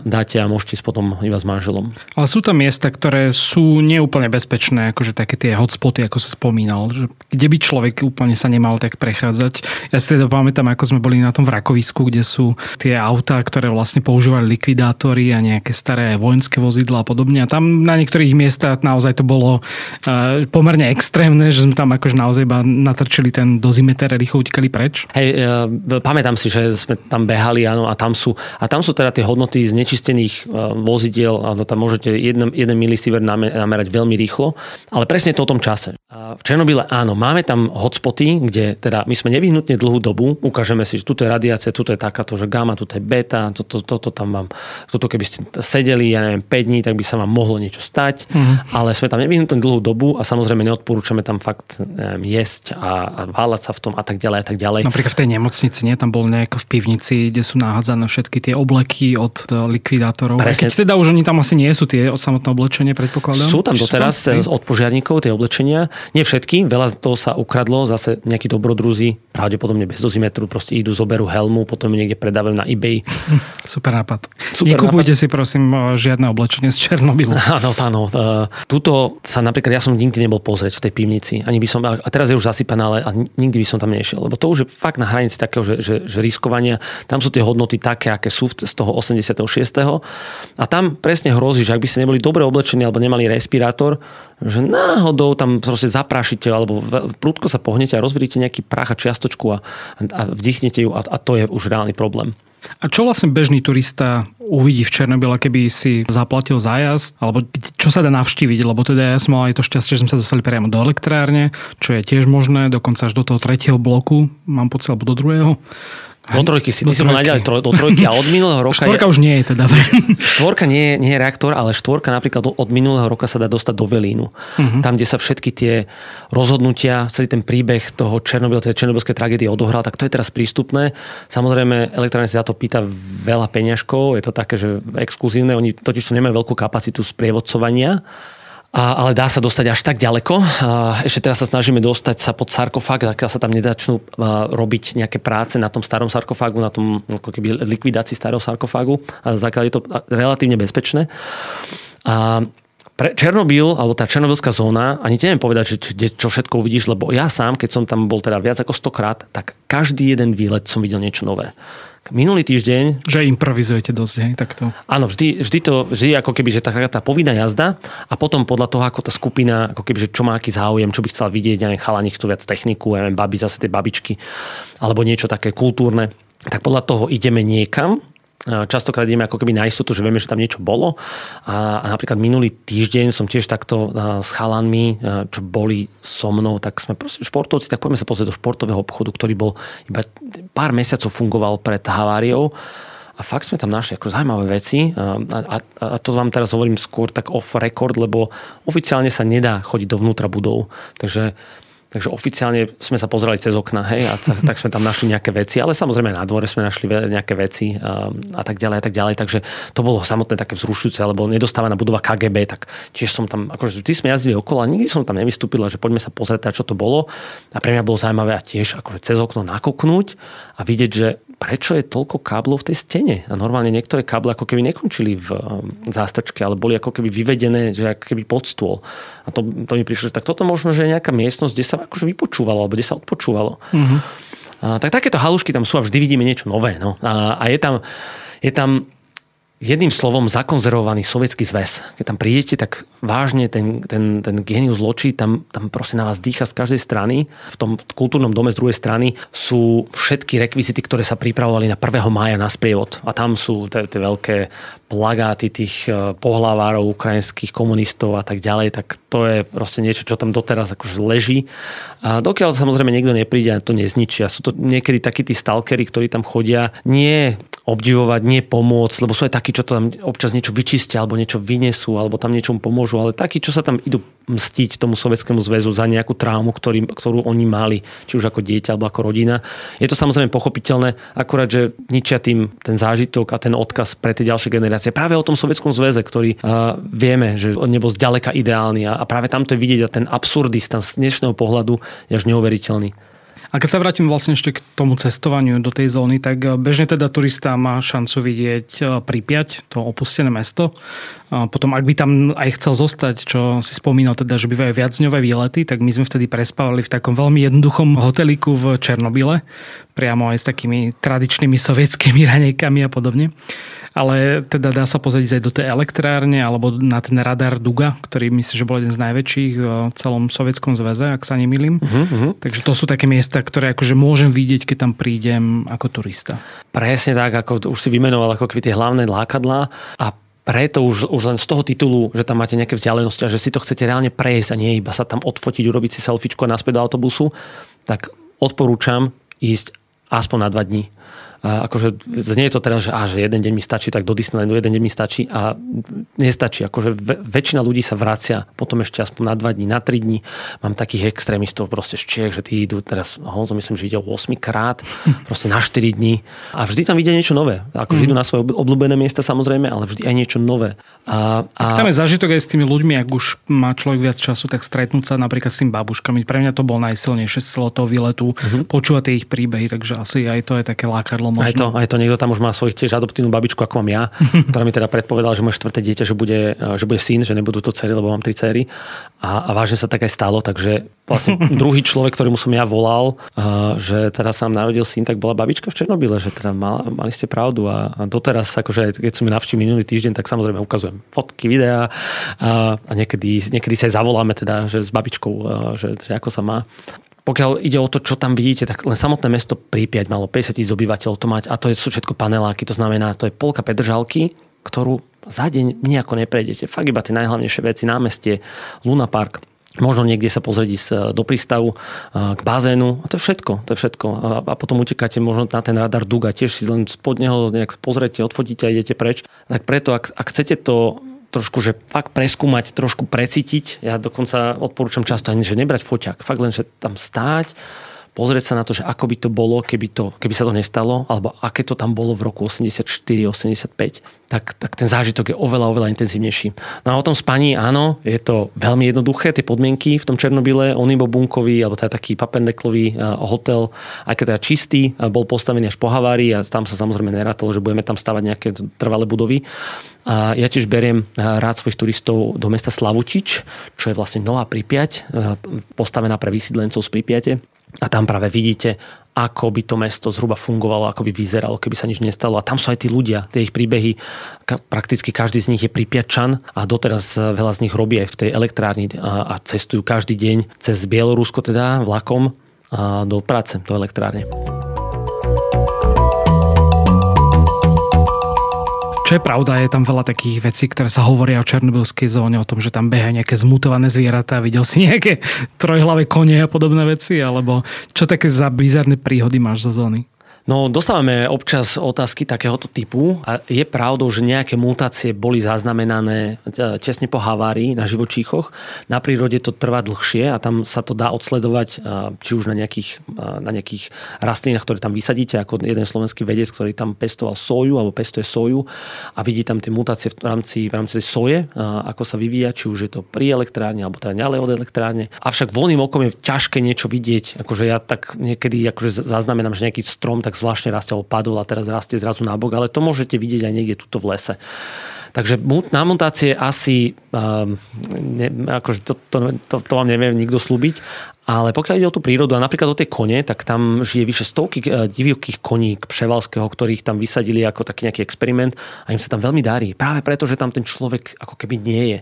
dáte a môžete ísť potom iba s manželom. Ale sú tam miesta, ktoré sú neúplne bezpečné, akože také tie hotspoty, ako sa spomínal, že kde by človek úplne sa nemal tak prechádzať. Ja si teda pamätám, ako sme boli na tom vrakovisku, kde sú tie autá, ktoré vlastne používali likvidátory a nejaké staré vojenské vozidla a podobne. A tam na niektorých miestach naozaj to bolo uh, pomerne extrémne, že sme tam akože naozaj iba natrčili ten dozimeter a rýchlo utekali preč. Hej, uh, pamätám si, že sme tam behali áno, a tam sú, a tam sú teda tie hodnoty z znečistených e, vozidiel, áno, tam môžete 1, 1 milisievert namerať veľmi rýchlo, ale presne to o tom čase. V Černobyle áno, máme tam hotspoty, kde teda my sme nevyhnutne dlhú dobu, ukážeme si, že tuto je radiácia, tuto je takáto, že gamma, tuto je beta, toto, toto tam vám, toto keby ste sedeli, ja neviem, 5 dní, tak by sa vám mohlo niečo stať, mm-hmm. ale sme tam nevyhnutne dlhú dobu a samozrejme neodporúčame tam fakt neviem, jesť a, a váľať sa v tom a tak ďalej a tak ďalej. Napríklad v tej nemocnici, nie? Tam bol nejako v pivnici, kde sú nahádzané všetky tie obleky od likvidátorov. Presne. Keď teda už oni tam asi nie sú tie od samotné oblečenie, predpokladám. Sú tam doteraz sú tam? od požiarníkov tie oblečenia. Nie všetky, veľa toho sa ukradlo, zase nejakí dobrodruzi, pravdepodobne bez dozimetru, proste idú, zoberú helmu, potom niekde predávajú na eBay. Super nápad. Super Nekupujte nápad. si prosím žiadne oblečenie z Černobylu. Áno, áno. E, tuto sa napríklad, ja som nikdy nebol pozrieť v tej pivnici. Ani by som, a teraz je už zasypaná, ale nikdy by som tam nešiel. Lebo to už je fakt na hranici takého, že, že, že riskovania. Tam sú tie hodnoty také, aké sú z toho 86. A tam presne hrozí, že ak by ste neboli dobre oblečení alebo nemali respirátor, že náhodou tam proste zaprašite alebo prúdko sa pohnete a rozvíríte nejaký prach a čiastočku a, a vdýchnete ju a, a to je už reálny problém. A čo vlastne bežný turista uvidí v Černobyle, keby si zaplatil zájazd? Alebo čo sa dá navštíviť? Lebo teda ja som mal aj to šťastie, že sme sa dostali priamo do elektrárne, čo je tiež možné, dokonca až do toho tretieho bloku, mám pocit, alebo do druhého. Do trojky si, do ty trojky. si naďalej troj, do trojky a od minulého roka... Štvorka je, už nie je teda. Štvorka nie, nie je reaktor, ale štvorka napríklad od minulého roka sa dá dostať do Velínu. Uh-huh. Tam, kde sa všetky tie rozhodnutia, celý ten príbeh toho Černobyl, tej černobylskej tragédie odohral, tak to je teraz prístupné. Samozrejme, elektrárne si za to pýta veľa peňažkov, je to také, že exkluzívne, oni totiž to nemajú veľkú kapacitu sprievodcovania ale dá sa dostať až tak ďaleko. Ešte teraz sa snažíme dostať sa pod sarkofág, tak sa tam nedačnú robiť nejaké práce na tom starom sarkofágu, na tom ako keby likvidácii starého sarkofágu. A základe je to relatívne bezpečné. A pre Černobyl, alebo tá černobylská zóna, ani neviem povedať, že, čo všetko uvidíš, lebo ja sám, keď som tam bol teda viac ako 100 krát, tak každý jeden výlet som videl niečo nové. Minulý týždeň... Že improvizujete dosť, hej, takto. Áno, vždy, vždy to, vždy ako keby, že taká tá povinná jazda a potom podľa toho, ako tá skupina, ako keby, že čo má aký záujem, čo by chcela vidieť, neviem, chalani chcú viac techniku, neviem, babi, zase tie babičky, alebo niečo také kultúrne, tak podľa toho ideme niekam, Častokrát ideme ako keby na istotu, že vieme, že tam niečo bolo. A, napríklad minulý týždeň som tiež takto s chalanmi, čo boli so mnou, tak sme proste športovci, tak poďme sa pozrieť do športového obchodu, ktorý bol iba pár mesiacov fungoval pred haváriou. A fakt sme tam našli ako zaujímavé veci. A, a, a to vám teraz hovorím skôr tak off record, lebo oficiálne sa nedá chodiť dovnútra budov. Takže Takže oficiálne sme sa pozerali cez okna, hej, a tak, tak sme tam našli nejaké veci, ale samozrejme na dvore sme našli nejaké veci a, a tak ďalej a tak ďalej. Takže to bolo samotné také vzrušujúce, lebo nedostávaná budova KGB, tak tiež som tam, akože vždy sme jazdili okolo a nikdy som tam nevystúpil, že poďme sa pozrieť, čo to bolo. A pre mňa bolo zaujímavé a tiež akože cez okno nakoknúť a vidieť, že prečo je toľko káblov v tej stene. A normálne niektoré káble ako keby nekončili v um, zástrčke, ale boli ako keby vyvedené, že ako keby pod stôl. A to, to mi prišlo, že tak toto možno, že je nejaká miestnosť, kde sa akože vypočúvalo, alebo kde sa odpočúvalo. Mm-hmm. A, tak takéto halušky tam sú a vždy vidíme niečo nové. No. A, a je tam, je tam jedným slovom zakonzervovaný sovietský zväz. Keď tam prídete, tak vážne ten, ten, ten genius ločí, tam, tam proste na vás dýcha z každej strany. V tom kultúrnom dome z druhej strany sú všetky rekvizity, ktoré sa pripravovali na 1. mája na sprievod. A tam sú tie veľké plagáty tých e, pohlavárov ukrajinských komunistov a tak ďalej, tak to je proste niečo, čo tam doteraz akože leží. A dokiaľ samozrejme niekto nepríde a to nezničia. Sú to niekedy takí tí stalkery, ktorí tam chodia nie obdivovať, nie pomôcť, lebo sú aj takí, čo to tam občas niečo vyčistia, alebo niečo vynesú, alebo tam niečomu pomôžu, ale takí, čo sa tam idú mstiť tomu Sovietskému zväzu za nejakú traumu, ktorý, ktorú oni mali, či už ako dieťa, alebo ako rodina. Je to samozrejme pochopiteľné, akurát, že ničia tým ten zážitok a ten odkaz pre tie ďalšie generácie. Práve o tom Sovietskom zväze, ktorý uh, vieme, že nebol zďaleka ideálny a, a práve tam to je vidieť a ten absurdista z dnešného pohľadu je až neuveriteľný. A keď sa vrátim vlastne ešte k tomu cestovaniu do tej zóny, tak eh, bežne teda turista má šancu vidieť eh, Pripiať, to opustené mesto. Potom, ak by tam aj chcel zostať, čo si spomínal teda, že bývajú viacňové výlety, tak my sme vtedy prespávali v takom veľmi jednoduchom hoteliku v Černobyle, priamo aj s takými tradičnými sovietskými ranejkami a podobne ale teda dá sa pozrieť aj do tej elektrárne alebo na ten radar Duga, ktorý myslím, že bol jeden z najväčších v celom Sovietskom zväze, ak sa nemýlim. Uh-huh. Takže to sú také miesta, ktoré akože môžem vidieť, keď tam prídem ako turista. Presne tak, ako už si vymenoval ako keby tie hlavné lákadlá a preto už, už len z toho titulu, že tam máte nejaké vzdialenosti a že si to chcete reálne prejsť a nie iba sa tam odfotiť, urobiť si selfiečko a naspäť do autobusu, tak odporúčam ísť aspoň na dva dní akože znie to teraz, že, á, že jeden deň mi stačí, tak do Disneylandu jeden deň mi stačí a nestačí. Akože väčšina ľudí sa vracia potom ešte aspoň na 2 dní, na 3 dní. Mám takých extrémistov proste z Čiech, že tí idú teraz, to myslím, že ide 8 krát, proste na 4 dní a vždy tam vidia niečo nové. Akože mm. idú na svoje obľúbené miesta samozrejme, ale vždy aj niečo nové. A, a... tam je zážitok aj s tými ľuďmi, ak už má človek viac času, tak stretnúť sa napríklad s tým babuškami. Pre mňa to bol najsilnejšie z celého toho výletu, mm-hmm. počúvať ich príbehy, takže asi aj to je také lákadlo možno. Aj to, aj to niekto tam už má svojich tiež adoptívnu babičku, ako mám ja, ktorá mi teda predpovedala, že moje štvrté dieťa, že bude, že bude syn, že nebudú to cery, lebo mám tri cery. A, a vážne sa tak aj stalo, takže vlastne druhý človek, ktorýmu som ja volal, že teda sa nám narodil syn, tak bola babička v Černobyle, že teda mal, mali ste pravdu a, a doteraz, akože keď som mi navštívil minulý týždeň, tak samozrejme ukazujem fotky, videá a, a niekedy, niekedy sa aj zavoláme teda, že s babičkou, že, že ako sa má pokiaľ ide o to, čo tam vidíte, tak len samotné mesto Prípiať malo 50 tisíc obyvateľov to mať a to sú všetko paneláky, to znamená, to je polka Petržalky, ktorú za deň nejako neprejdete. Fakt iba tie najhlavnejšie veci, námestie, Luna Park, možno niekde sa pozrieť e, do prístavu, e, k bazénu a to je všetko. To je všetko. A, potom utekáte možno na ten radar Duga, tiež si len spod neho nejak pozrite, odfotíte a idete preč. Tak preto, ak, ak chcete to trošku, že fakt preskúmať, trošku precítiť. Ja dokonca odporúčam často ani, že nebrať foťák. Fakt len, že tam stáť, pozrieť sa na to, že ako by to bolo, keby, to, keby sa to nestalo, alebo aké to tam bolo v roku 84-85 tak, tak ten zážitok je oveľa, oveľa intenzívnejší. No a o tom spaní, áno, je to veľmi jednoduché, tie podmienky v tom Černobyle, Onibo bunkový, alebo teda taký papendeklový hotel, aj keď teda čistý, bol postavený až po havárii a tam sa samozrejme nerátalo, že budeme tam stavať nejaké trvalé budovy. A ja tiež beriem rád svojich turistov do mesta Slavutič, čo je vlastne nová Pripiať, postavená pre vysídlencov z Pripiate. A tam práve vidíte, ako by to mesto zhruba fungovalo, ako by vyzeralo, keby sa nič nestalo. A tam sú aj tí ľudia, tie ich príbehy. Prakticky každý z nich je pripiačan a doteraz eh, veľa z nich robí aj v tej elektrárni a, cestujú každý deň cez Bielorusko teda vlakom do práce, do elektrárne. Čo je pravda, je tam veľa takých vecí, ktoré sa hovoria o černobylskej zóne, o tom, že tam behajú nejaké zmutované zvieratá, videl si nejaké trojhlavé kone a podobné veci, alebo čo také za bizarné príhody máš zo zóny? No, dostávame občas otázky takéhoto typu a je pravdou, že nejaké mutácie boli zaznamenané e, tesne po havárii na živočíchoch. Na prírode to trvá dlhšie a tam sa to dá odsledovať e, či už na nejakých, e, na nejakých rastlinách, ktoré tam vysadíte, ako jeden slovenský vedec, ktorý tam pestoval soju alebo pestuje soju a vidí tam tie mutácie v rámci, v rámci tej soje, ako sa vyvíja, či už je to pri elektrárne alebo teda ďalej od elektrárne. Avšak voľným okom je ťažké niečo vidieť. Akože ja tak niekedy akože zaznamenám, že nejaký strom tak tak zvláštne rastie, alebo padol a teraz rastie zrazu na bok, ale to môžete vidieť aj niekde tuto v lese. Takže na mutácie asi ne, akože to, to, to, to vám neviem nikto slúbiť, ale pokiaľ ide o tú prírodu a napríklad o tie kone, tak tam žije vyše stovky eh, divokých koní Převalského, ktorých tam vysadili ako taký nejaký experiment a im sa tam veľmi darí. Práve preto, že tam ten človek ako keby nie je.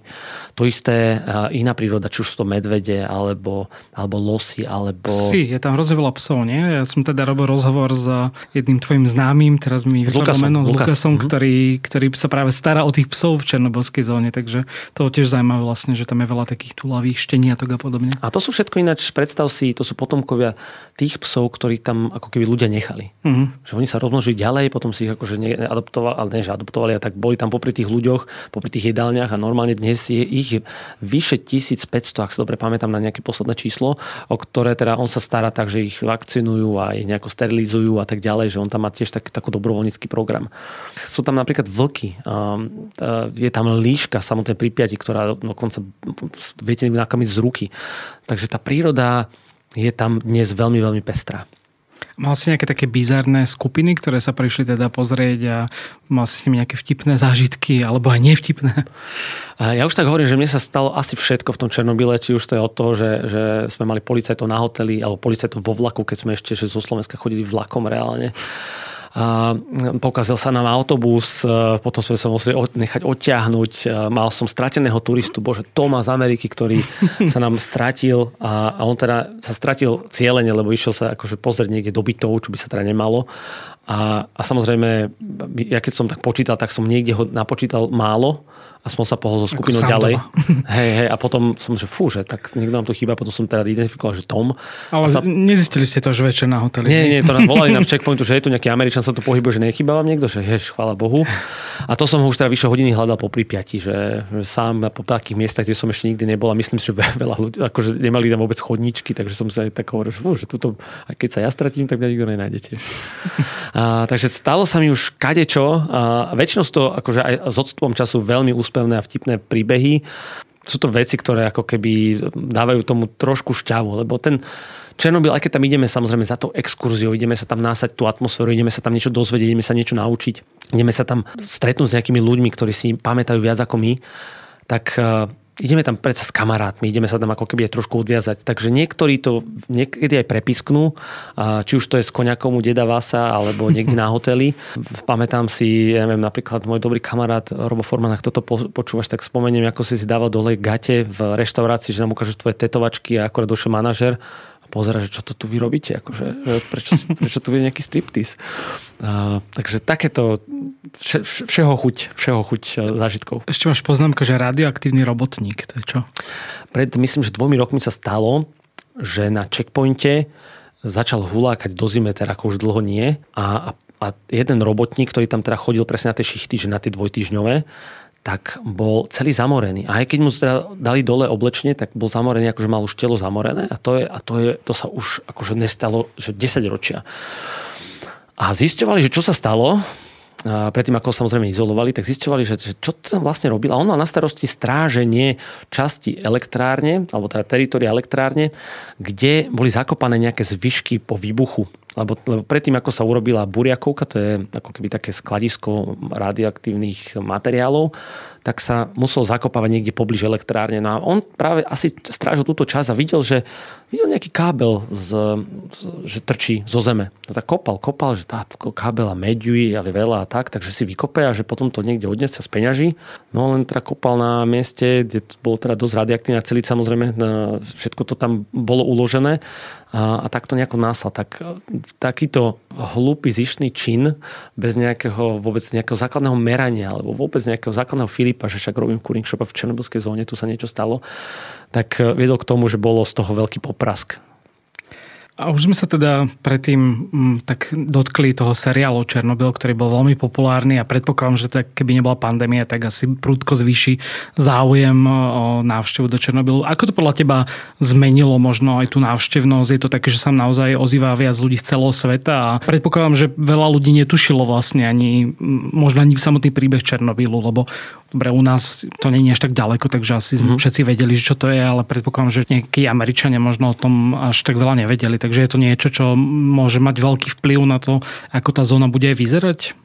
To isté eh, iná príroda, či už sú to medvede, alebo, alebo losy, alebo... Si, je tam hrozne veľa psov, nie? Ja som teda robil rozhovor s jedným tvojim známym, teraz mi vyšlo meno, s Lukasom, mm-hmm. ktorý, ktorý sa práve stará o tých psov v Černobylskej zóne, takže to tiež zaujímavé vlastne, že tam je veľa takých tulavých šteniatok a podobne. A to sú všetko ináč predstav si, to sú potomkovia tých psov, ktorí tam ako keby ľudia nechali. Mm-hmm. Že oni sa rozmnožili ďalej, potom si ich akože adoptovali, ale ne, že adoptovali, a tak boli tam popri tých ľuďoch, popri tých jedálniach a normálne dnes je ich vyše 1500, ak sa dobre pamätám na nejaké posledné číslo, o ktoré teda on sa stará tak, že ich vakcinujú a ich nejako sterilizujú a tak ďalej, že on tam má tiež tak, taký dobrovoľnícky program. Sú tam napríklad vlky, je tam líška samotné pripiati, ktorá dokonca viete nakamiť z ruky. Takže tá príroda je tam dnes veľmi, veľmi pestrá. Mal si nejaké také bizarné skupiny, ktoré sa prišli teda pozrieť a mal si s nimi nejaké vtipné zážitky, alebo aj nevtipné? Ja už tak hovorím, že mne sa stalo asi všetko v tom Černobyle, či už to je od toho, že, že sme mali policajtov na hoteli, alebo policajtov vo vlaku, keď sme ešte že zo Slovenska chodili vlakom reálne pokazil sa nám autobus, potom sme sa museli nechať odtiahnuť. E, mal som strateného turistu, bože, Toma z Ameriky, ktorý sa nám stratil a, a on teda sa stratil cieľene, lebo išiel sa akože pozrieť niekde do bytov, čo by sa teda nemalo. A, a samozrejme, ja keď som tak počítal, tak som niekde ho napočítal málo aspoň sa pohol so skupinou ďalej. Hej, hej, a potom som, že fú, že tak niekto nám to chýba, potom som teda identifikoval, že Tom. Ale sa... nezistili ste to už večer na hoteli? Nie, nie, to nás volali na checkpointu, že je tu nejaký Američan, sa tu pohybuje, že nechýba vám niekto, že jež, chvála Bohu. A to som ho už teda vyše hodiny hľadal po pripiati, že, že sám po takých miestach, kde som ešte nikdy nebol a myslím si, že veľa ľudí, akože nemali tam vôbec chodničky, takže som sa aj tak hovoril, že, fú, že tuto, aj keď sa ja stratím, tak mňa nikto nenájdete. A, takže stalo sa mi už kadečo a väčšinou to akože aj s odstupom času veľmi úspevné a vtipné príbehy. Sú to veci, ktoré ako keby dávajú tomu trošku šťavu, lebo ten Černobyl, aj keď tam ideme samozrejme za tou exkurziou, ideme sa tam násať tú atmosféru, ideme sa tam niečo dozvedieť, ideme sa niečo naučiť, ideme sa tam stretnúť s nejakými ľuďmi, ktorí si pamätajú viac ako my, tak ideme tam predsa s kamarátmi, ideme sa tam ako keby aj trošku odviazať. Takže niektorí to niekedy aj prepisknú, či už to je s koňakom u deda Vasa, alebo niekde na hoteli. Pamätám si, ja neviem, napríklad môj dobrý kamarát Robo Forman, ak toto počúvaš, tak spomeniem, ako si si dával dole gate v reštaurácii, že nám ukážeš tvoje tetovačky a akorát došiel manažer pozera, že čo to tu vy robíte, akože, prečo, prečo tu je nejaký striptease. Uh, takže takéto vše, všeho chuť, všeho chuť e, zážitkov. Ešte máš poznámka, že radioaktívny robotník, to je čo? Pred, myslím, že dvomi rokmi sa stalo, že na checkpointe začal hulákať do zime, teda ako už dlho nie. A, a, a jeden robotník, ktorý tam teda chodil presne na tie šichty, že na tie dvojtyžňové, tak bol celý zamorený. A aj keď mu teda dali dole oblečenie, tak bol zamorený, akože mal už telo zamorené a to, je, a to, je, to sa už akože nestalo, že 10 ročia. A zisťovali, že čo sa stalo, predtým ako samozrejme izolovali, tak zisťovali, že, že čo tam vlastne robil. A on mal na starosti stráženie časti elektrárne, alebo teda teritoria elektrárne, kde boli zakopané nejaké zvyšky po výbuchu lebo, lebo predtým, ako sa urobila buriakovka, to je ako keby také skladisko radioaktívnych materiálov, tak sa musel zakopávať niekde pobliž elektrárne. No a on práve asi strážil túto čas a videl, že videl nejaký kábel, z, z, že trčí zo zeme. No tak kopal, kopal, že tá kábel a mediuj ale veľa a tak, takže si vykope a že potom to niekde odnes sa z peňaží. No len teda kopal na mieste, kde bolo teda dosť radioaktívne celý samozrejme, všetko to tam bolo uložené a, a tak to nejako násal. Tak, takýto hlúpy zišný čin bez nejakého vôbec nejakého základného merania alebo vôbec nejakého základného Filipa, že však robím cooling shop v Černobylskej zóne, tu sa niečo stalo, tak viedol k tomu, že bolo z toho veľký poprask. A už sme sa teda predtým m, mm, tak dotkli toho seriálu Černobyl, ktorý bol veľmi populárny a predpokladám, že tak, keby nebola pandémia, tak asi prúdko zvýši záujem o návštevu do Černobylu. Ako to podľa teba zmenilo možno aj tú návštevnosť? Je to také, že sa naozaj ozýva viac ľudí z celého sveta a predpokladám, že veľa ľudí netušilo vlastne ani možno ani samotný príbeh Černobylu, lebo Dobre, u nás to nie je až tak ďaleko, takže asi mm-hmm. všetci vedeli, čo to je, ale predpokladám, že nejakí Američania možno o tom až tak veľa nevedeli. Takže je to niečo, čo môže mať veľký vplyv na to, ako tá zóna bude vyzerať?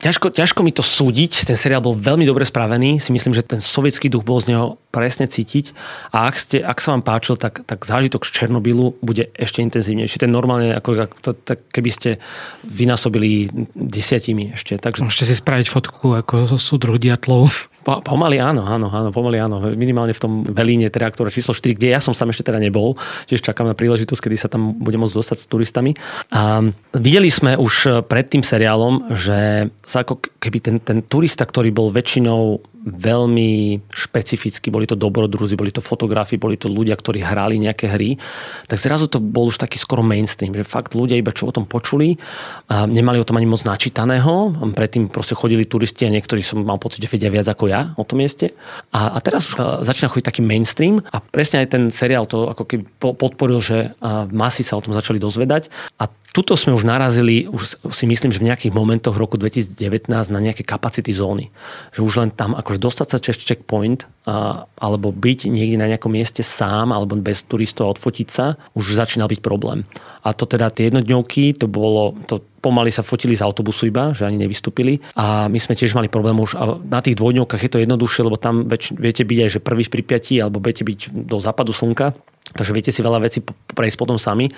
ťažko, ťažko mi to súdiť. Ten seriál bol veľmi dobre spravený. Si myslím, že ten sovietský duch bol z neho presne cítiť. A ak, ste, ak sa vám páčil, tak, tak zážitok z Černobylu bude ešte intenzívnejší. Ten normálne, ako, ako, tak, keby ste vynásobili desiatimi ešte. Takže... Môžete si spraviť fotku ako súdruh diatlov. Po, pomaly áno, áno, áno, pomaly áno. Minimálne v tom Velíne, teda, ktoré číslo 4, kde ja som tam ešte teda nebol. Tiež čakám na príležitosť, kedy sa tam bude môcť dostať s turistami. A videli sme už pred tým seriálom, že sa ako keby ten, ten turista, ktorý bol väčšinou veľmi špecificky, boli to dobrodruzi, boli to fotografi, boli to ľudia, ktorí hrali nejaké hry, tak zrazu to bol už taký skoro mainstream, že fakt ľudia iba čo o tom počuli, nemali o tom ani moc načítaného, predtým proste chodili turisti a niektorí som mal pocit, že vedia viac ako ja o tom mieste. A, a teraz už začína chodiť taký mainstream a presne aj ten seriál to ako keby podporil, že masy sa o tom začali dozvedať. A Tuto sme už narazili, už si myslím, že v nejakých momentoch roku 2019 na nejaké kapacity zóny. Že už len tam akože dostať sa cez checkpoint a, alebo byť niekde na nejakom mieste sám alebo bez turistov a odfotiť sa, už začínal byť problém. A to teda tie jednodňovky, to bolo, to pomaly sa fotili z autobusu iba, že ani nevystúpili. A my sme tiež mali problém už. A na tých dvojdňovkách je to jednoduchšie, lebo tam väč, viete byť aj že prvý v Pripiati, alebo viete byť do západu slnka. Takže viete si veľa vecí prejsť potom sami.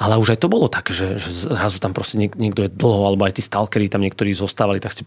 Ale už aj to bolo tak, že, že zrazu tam proste niekto je dlho, alebo aj tí stalkery tam niektorí zostávali, tak ste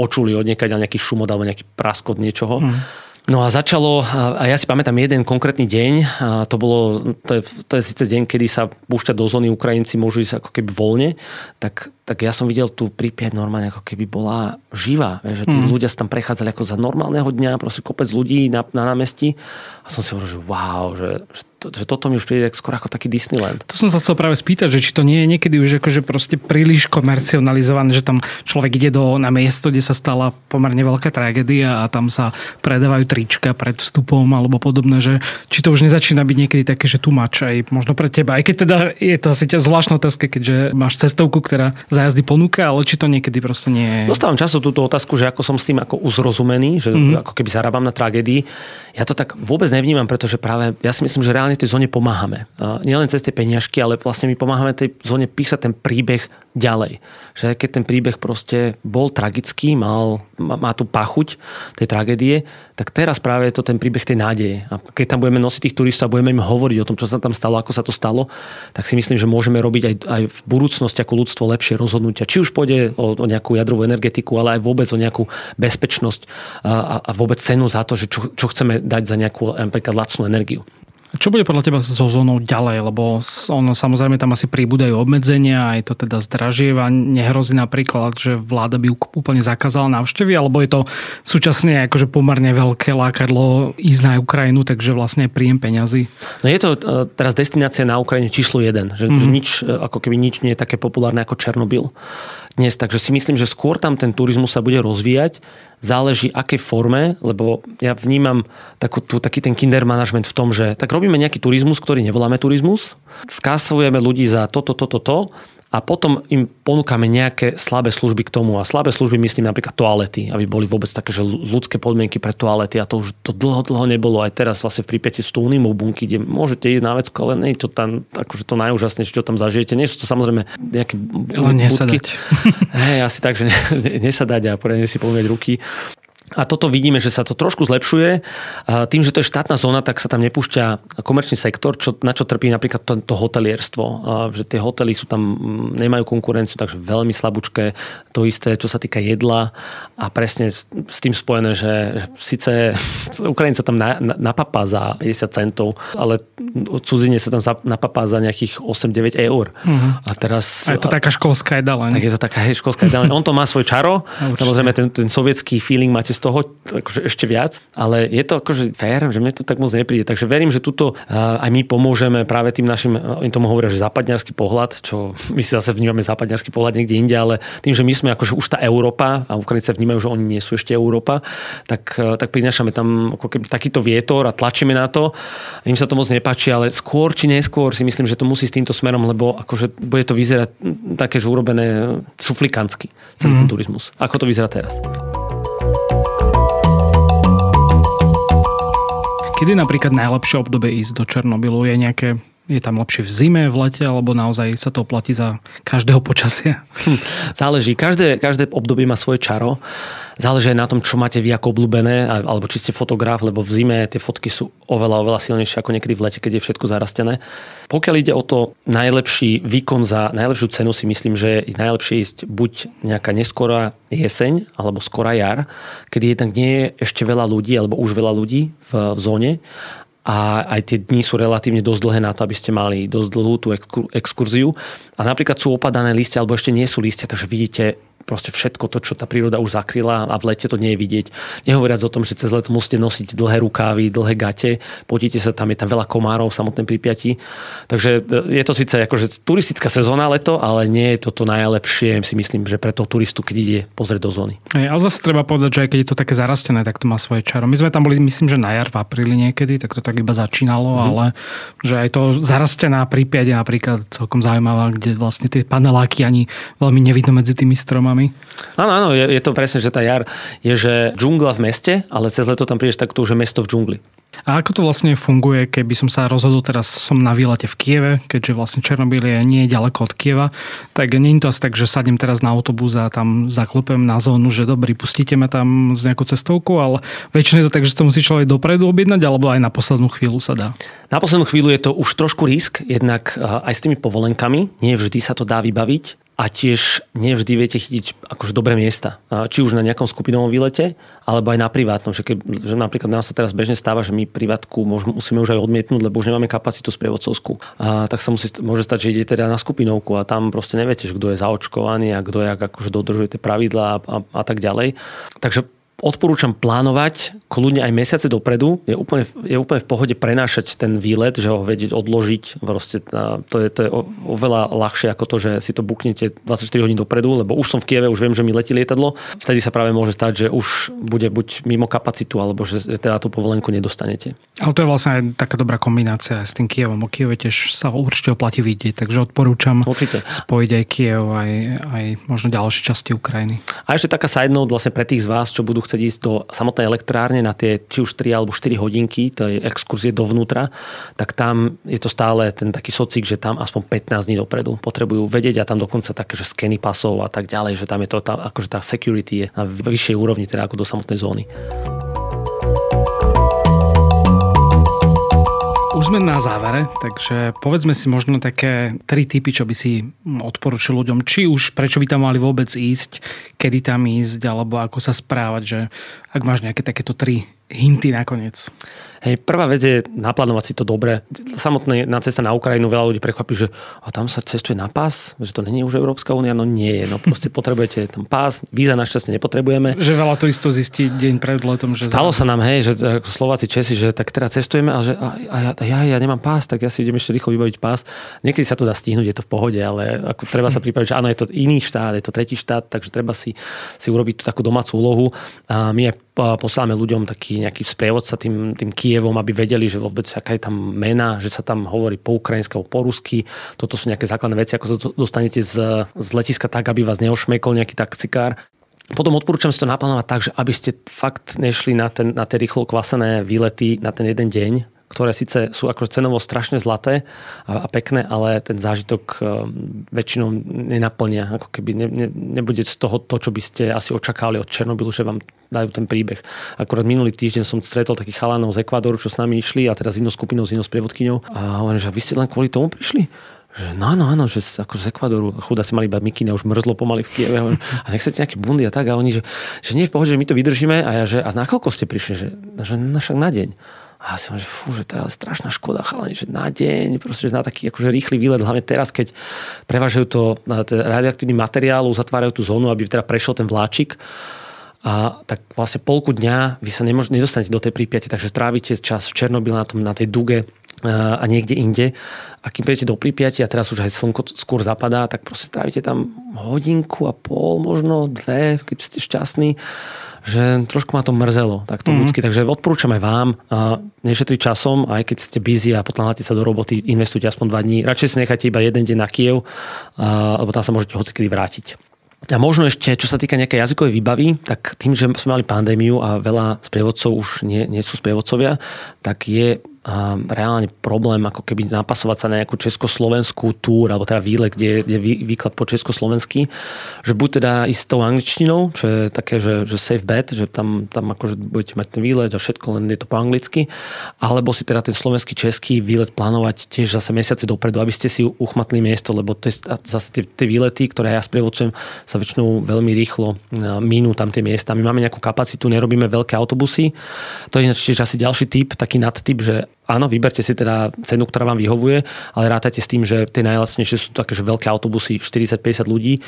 počuli od niekaď nejaký šumot alebo nejaký praskot niečoho. Mm. No a začalo, a ja si pamätám jeden konkrétny deň, a to, bolo, to, je, to je síce deň, kedy sa púšťať do zóny Ukrajinci môžu ísť ako keby voľne, tak, tak ja som videl tú prípiať normálne ako keby bola živá, že tí mm. ľudia sa tam prechádzali ako za normálneho dňa, proste kopec ľudí na, na námestí a som si hovoril, že wow, že, že to, že toto mi už príde skoro ako taký Disneyland. To som sa chcel práve spýtať, že či to nie je niekedy už akože proste príliš komercionalizované, že tam človek ide do, na miesto, kde sa stala pomerne veľká tragédia a tam sa predávajú trička pred vstupom alebo podobné, že či to už nezačína byť niekedy také, že tu mač aj možno pre teba. Aj keď teda je to asi zvláštna otázka, keďže máš cestovku, ktorá zájazdy ponúka, ale či to niekedy proste nie je. Dostávam často túto otázku, že ako som s tým ako uzrozumený, že mm-hmm. ako keby zarábam na tragédii. Ja to tak vôbec nevnímam, pretože práve ja si myslím, že reálne tej zóne pomáhame. Nielen cez tie peniažky, ale vlastne my pomáhame tej zóne písať ten príbeh ďalej. Že keď ten príbeh proste bol tragický, mal, má tú pachuť tej tragédie, tak teraz práve je to ten príbeh tej nádeje. A keď tam budeme nosiť tých turistov a budeme im hovoriť o tom, čo sa tam stalo, ako sa to stalo, tak si myslím, že môžeme robiť aj, aj v budúcnosti ako ľudstvo lepšie rozhodnutia. Či už pôjde o, o nejakú jadrovú energetiku, ale aj vôbec o nejakú bezpečnosť a, a vôbec cenu za to, že čo, čo chceme dať za nejakú napríklad lacnú energiu. Čo bude podľa teba so zónou ďalej? Lebo ono, samozrejme tam asi príbudajú obmedzenia, aj to teda zdražieva. Nehrozí napríklad, že vláda by úplne zakázala návštevy, alebo je to súčasne akože pomerne veľké lákadlo ísť na Ukrajinu, takže vlastne príjem peňazí. No je to e, teraz destinácia na Ukrajine číslo jeden, že, mm-hmm. že nič, e, ako keby nič nie je také populárne ako Černobyl dnes. Takže si myslím, že skôr tam ten turizmus sa bude rozvíjať. Záleží akej forme, lebo ja vnímam takú, tú, taký ten kinder management v tom, že tak robíme nejaký turizmus, ktorý nevoláme turizmus, skásujeme ľudí za toto, toto, toto, to, a potom im ponúkame nejaké slabé služby k tomu. A slabé služby myslím napríklad toalety, aby boli vôbec také, že ľudské podmienky pre toalety. A to už to dlho, dlho nebolo. Aj teraz vlastne v prípete sú tu bunky, kde môžete ísť na vecko, ale nie je to tam akože to najúžasnejšie, čo tam zažijete. Nie sú to samozrejme nejaké budky. Hej, asi tak, že nesadať a poriadne si pomieť ruky. A toto vidíme, že sa to trošku zlepšuje. Tým, že to je štátna zóna, tak sa tam nepúšťa komerčný sektor, čo, na čo trpí napríklad to, to hotelierstvo. Že tie hotely sú tam, nemajú konkurenciu, takže veľmi slabúčké. To isté, čo sa týka jedla. A presne s tým spojené, že síce Ukrajinca tam na, na, napapá za 50 centov, ale cudzine sa tam napapá za nejakých 8-9 eur. Uh-huh. A teraz... A je to taká školská jedala. Tak je to taká hej, školská jedala. On to má svoj čaro. Samozrejme, ten, ten sovietský feeling máte z toho akože ešte viac, ale je to akože fér, že mne to tak moc nepríde. Takže verím, že tuto aj my pomôžeme práve tým našim, oni tomu hovoria, že západňarský pohľad, čo my si zase vnímame západňarský pohľad niekde inde, ale tým, že my sme akože už tá Európa a Ukrajinci vnímajú, že oni nie sú ešte Európa, tak, tak prinášame tam ako keby takýto vietor a tlačíme na to. Im sa to moc nepáči, ale skôr či neskôr si myslím, že to musí s týmto smerom, lebo akože bude to vyzerať také, že urobené šuflikansky celý mm. ten turizmus. Ako to vyzerá teraz? Kedy napríklad najlepšie obdobie ísť do Černobylu? Je nejaké je tam lepšie v zime, v lete, alebo naozaj sa to oplatí za každého počasia? Hm, záleží. Každé, každé obdobie má svoje čaro. Záleží aj na tom, čo máte vy ako obľúbené, alebo či ste fotograf, lebo v zime tie fotky sú oveľa, oveľa silnejšie ako niekedy v lete, keď je všetko zarastené. Pokiaľ ide o to najlepší výkon za najlepšiu cenu, si myslím, že je najlepšie ísť buď nejaká neskorá jeseň, alebo skorá jar, kedy jednak nie je ešte veľa ľudí, alebo už veľa ľudí v, v zóne a aj tie dni sú relatívne dosť dlhé na to, aby ste mali dosť dlhú tú exkurziu. A napríklad sú opadané listia, alebo ešte nie sú listia, takže vidíte proste všetko to, čo tá príroda už zakryla a v lete to nie je vidieť. Nehovoriac o tom, že cez leto musíte nosiť dlhé rukávy, dlhé gate, potíte sa, tam je tam veľa komárov v samotnej Pripiati. Takže e, je to síce akože turistická sezóna leto, ale nie je toto najlepšie, si myslím, že pre toho turistu, keď ide pozrieť do zóny. Aj, ale zase treba povedať, že aj keď je to také zarastené, tak to má svoje čaro. My sme tam boli, myslím, že na jar v apríli niekedy, tak to tak iba začínalo, mm. ale že aj to zarastená Pripiat je napríklad celkom zaujímavá, kde vlastne tie paneláky ani veľmi nevidno medzi tými stromami problémami? Áno, áno, je, je to presne, že tá jar je, že džungla v meste, ale cez leto tam prídeš, tak to už je mesto v džungli. A ako to vlastne funguje, keby som sa rozhodol, teraz som na výlete v Kieve, keďže vlastne Černobyl je nie je ďaleko od Kieva, tak nie je to asi tak, že sadnem teraz na autobus a tam zaklopem na zónu, že dobrý, pustíte ma tam s nejakou cestovkou, ale väčšinou je to tak, že to musí človek dopredu objednať, alebo aj na poslednú chvíľu sa dá. Na poslednú chvíľu je to už trošku risk, jednak aj s tými povolenkami, nie vždy sa to dá vybaviť a tiež nevždy viete chytiť akože dobré miesta. Či už na nejakom skupinovom výlete, alebo aj na privátnom. Že, keď, že napríklad nám sa teraz bežne stáva, že my privátku musíme už aj odmietnúť, lebo už nemáme kapacitu sprievodcovskú. A tak sa musí, môže stať, že ide teda na skupinovku a tam proste neviete, že kto je zaočkovaný a kto je, akože dodržuje tie pravidlá a, a, a tak ďalej. Takže odporúčam plánovať kľudne aj mesiace dopredu. Je úplne, je úplne v pohode prenášať ten výlet, že ho vedieť odložiť. Proste, to je, to je oveľa ľahšie ako to, že si to buknete 24 hodín dopredu, lebo už som v Kieve, už viem, že mi letí lietadlo. Vtedy sa práve môže stať, že už bude buď mimo kapacitu, alebo že, že teda tú povolenku nedostanete. Ale to je vlastne aj taká dobrá kombinácia s tým Kievom. O Kieve tiež sa určite oplatí vidieť, takže odporúčam určite. spojiť aj Kiev, aj, aj možno ďalšie časti Ukrajiny. A ešte taká side note vlastne pre tých z vás, čo budú chcieť ísť do samotnej elektrárne na tie či už 3 alebo 4 hodinky, to je exkurzie dovnútra, tak tam je to stále ten taký socik, že tam aspoň 15 dní dopredu potrebujú vedieť a tam dokonca také, že skeny pasov a tak ďalej, že tam je to, tam, akože tá security je na vyššej úrovni teda ako do samotnej zóny. Už sme na závere, takže povedzme si možno také tri typy, čo by si odporučil ľuďom. Či už prečo by tam mali vôbec ísť, kedy tam ísť, alebo ako sa správať, že ak máš nejaké takéto tri hinty nakoniec. Hej, prvá vec je naplánovať si to dobre. Samotné na cesta na Ukrajinu veľa ľudí prekvapí, že a tam sa cestuje na pás, že to není už Európska únia, no nie je. No proste potrebujete tam pás, víza našťastie nepotrebujeme. Že veľa isto zistí deň pred letom. Že Stalo sa nám, hej, že Slováci, Česi, že tak teda cestujeme a že a, a ja, ja, ja, nemám pás, tak ja si idem ešte rýchlo vybaviť pás. Niekedy sa to dá stihnúť, je to v pohode, ale ako treba sa pripraviť, že áno, je to iný štát, je to tretí štát, takže treba si, si urobiť tú takú domácu úlohu. A my aj posielame ľuďom taký nejaký sprievodca tým, tým Kievom, aby vedeli, že vôbec aká je tam mena, že sa tam hovorí po ukrajinsky alebo po rusky. Toto sú nejaké základné veci, ako sa dostanete z, z letiska tak, aby vás neošmekol nejaký taxikár. Potom odporúčam si to naplánovať tak, že aby ste fakt nešli na, ten, na tie rýchlo kvasené výlety na ten jeden deň, ktoré síce sú akože cenovo strašne zlaté a, a pekné, ale ten zážitok um, väčšinou nenaplnia. Ako keby ne, ne, nebude z toho to, čo by ste asi očakávali od Černobylu, že vám dajú ten príbeh. Akurát minulý týždeň som stretol takých chalanov z Ekvádoru, čo s nami išli a teraz s inou skupinou, s inou sprievodkyňou a hovorím, že vy ste len kvôli tomu prišli? že no, áno, áno, že ako z Ekvadoru, chudáci mali iba mikiny, už mrzlo pomaly v Kieve. A nechcete nejaké bundy a tak. A oni, že, že nie v pohode, že my to vydržíme. A ja, že a na koľko ste prišli? Že, že na, však na deň. A si že fú, že je strašná škoda, chalani, že na deň, proste, že na taký akože rýchly výlet, hlavne teraz, keď prevažujú to radioaktívny materiál, uzatvárajú tú zónu, aby teda prešiel ten vláčik. A tak vlastne polku dňa vy sa nemôž, nedostanete do tej prípiate, takže strávite čas v Černobyle na, tom, na tej duge a niekde inde. A kým prídete do Pripiati a teraz už aj slnko skôr zapadá, tak proste strávite tam hodinku a pol, možno dve, keď ste šťastní že trošku ma to mrzelo takto mm-hmm. ľudsky, takže odporúčam aj vám nešetriť časom, aj keď ste busy a potláhate sa do roboty, investujte aspoň dva dní. Radšej si nechajte iba jeden deň na Kiev, a, lebo tam sa môžete hocikedy vrátiť. A možno ešte, čo sa týka nejakej jazykovej výbavy, tak tým, že sme mali pandémiu a veľa sprievodcov už nie, nie sú sprievodcovia, tak je reálne problém ako keby napasovať sa na nejakú československú túr, alebo teda výlet, kde je výklad po československy, že buď teda ísť tou angličtinou, čo je také, že, že safe bet, že tam, tam akože budete mať ten výlet a všetko, len je to po anglicky, alebo si teda ten slovenský český výlet plánovať tiež zase mesiace dopredu, aby ste si uchmatli miesto, lebo to je zase tie, tie výlety, ktoré ja sprievodcujem, sa väčšinou veľmi rýchlo minú tam tie miesta. My máme nejakú kapacitu, nerobíme veľké autobusy. To je tiež asi ďalší typ, taký nadtyp, že áno, vyberte si teda cenu, ktorá vám vyhovuje, ale rátajte s tým, že tie najlacnejšie sú také, že veľké autobusy, 40-50 ľudí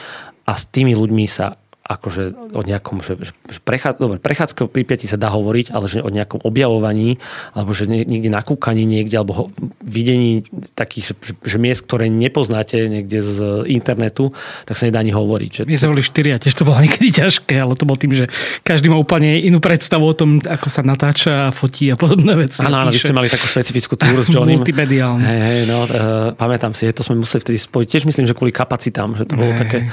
a s tými ľuďmi sa akože o nejakom, že, že prechá, dobre, prechádzka pri sa dá hovoriť, ale že o nejakom objavovaní, alebo že niekde nakúkaní niekde, alebo ho, videní takých, že, že miest, ktoré nepoznáte niekde z internetu, tak sa nedá ani hovoriť. Že... My sme boli štyri a tiež to bolo niekedy ťažké, ale to bol tým, že každý má úplne inú predstavu o tom, ako sa natáča, fotí a podobné veci. Áno, áno, vy ste mali takú specifickú túru s Johnem. Multimediálne. Hej, hej, no, uh, pamätám si, to sme museli vtedy spojiť. Tiež myslím, že kvôli kapacitám, že to bolo také,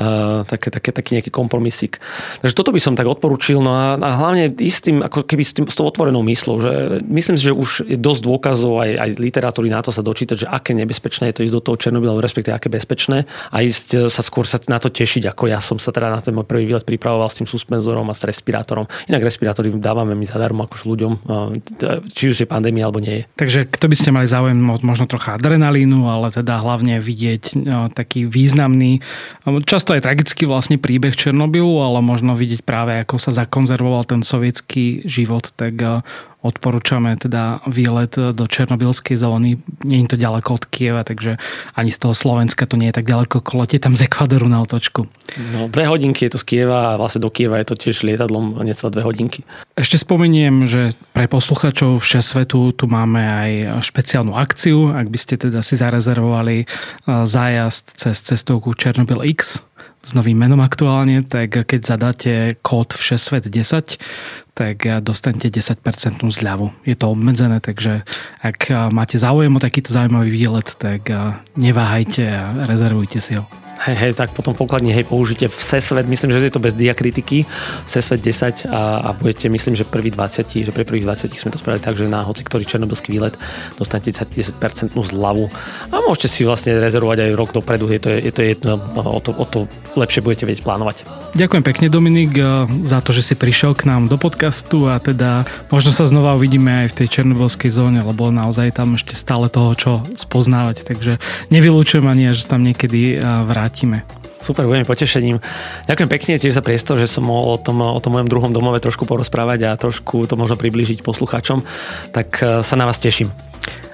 uh, také, také, taký nejaký kompromisík. Takže toto by som tak odporučil. No a, a hlavne istým, ako keby s, tým, s tou otvorenou myslou, že myslím si, že už je dosť dôkazov aj, aj literatúry na to sa dočítať, že aké nebezpečné je to ísť do toho Černobyla, respektíve aké bezpečné a ísť e, sa skôr sa na to tešiť, ako ja som sa teda na ten môj prvý výlet pripravoval s tým suspenzorom a s respirátorom. Inak respirátory dávame my zadarmo akož ľuďom, či už je pandémia alebo nie. Takže kto by ste mali záujem možno trocha adrenalínu, ale teda hlavne vidieť no, taký významný, často aj tragický vlastne príbeh Černobylu, ale možno vidieť práve, ako sa zakonzervoval ten sovietský život, tak eh, odporúčame teda výlet do Černobylskej zóny. Nie je to ďaleko od Kieva, takže ani z toho Slovenska to nie je tak ďaleko, ako letieť tam z Ekvadoru na otočku. No, dve hodinky je to z Kieva a vlastne do Kieva je to tiež lietadlom necelé dve hodinky. Ešte spomeniem, že pre posluchačov vše svetu tu máme aj špeciálnu akciu. Ak by ste teda si zarezervovali eh, zájazd cez cestovku Černobyl X, s novým menom aktuálne, tak keď zadáte kód v 6 10, tak dostanete 10% zľavu. Je to obmedzené, takže ak máte záujem o takýto zaujímavý výlet, tak neváhajte a rezervujte si ho hej, hej, tak potom pokladne, hej, použite v SESVET, myslím, že je to bez diakritiky, SESVET 10 a, a budete, myslím, že prvý 20, že pre prvých 20 sme to spravili tak, že na hoci ktorý černobylský výlet dostanete 10% zľavu. A môžete si vlastne rezervovať aj rok dopredu, je to, je to jedno, o to, o to lepšie budete vedieť plánovať. Ďakujem pekne Dominik za to, že si prišiel k nám do podcastu a teda možno sa znova uvidíme aj v tej černobylskej zóne, lebo naozaj tam ešte stále toho, čo spoznávať, takže nevylúčujem ani, že tam niekedy vrátim vrátime. Super, budeme potešením. Ďakujem pekne tiež za priestor, že som mohol o tom, o tom mojom druhom domove trošku porozprávať a trošku to možno približiť poslucháčom. Tak e, sa na vás teším.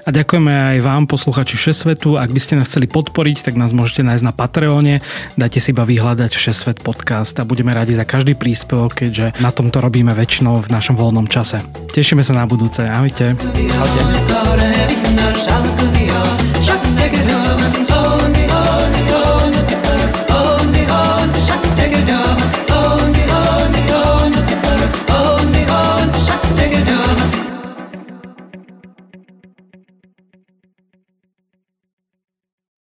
A ďakujeme aj vám, posluchači Všesvetu. Ak by ste nás chceli podporiť, tak nás môžete nájsť na Patreone. Dajte si iba vyhľadať Všesvet podcast a budeme radi za každý príspevok, keďže na tomto robíme väčšinou v našom voľnom čase. Tešíme sa na budúce. Ahojte. Ahojte.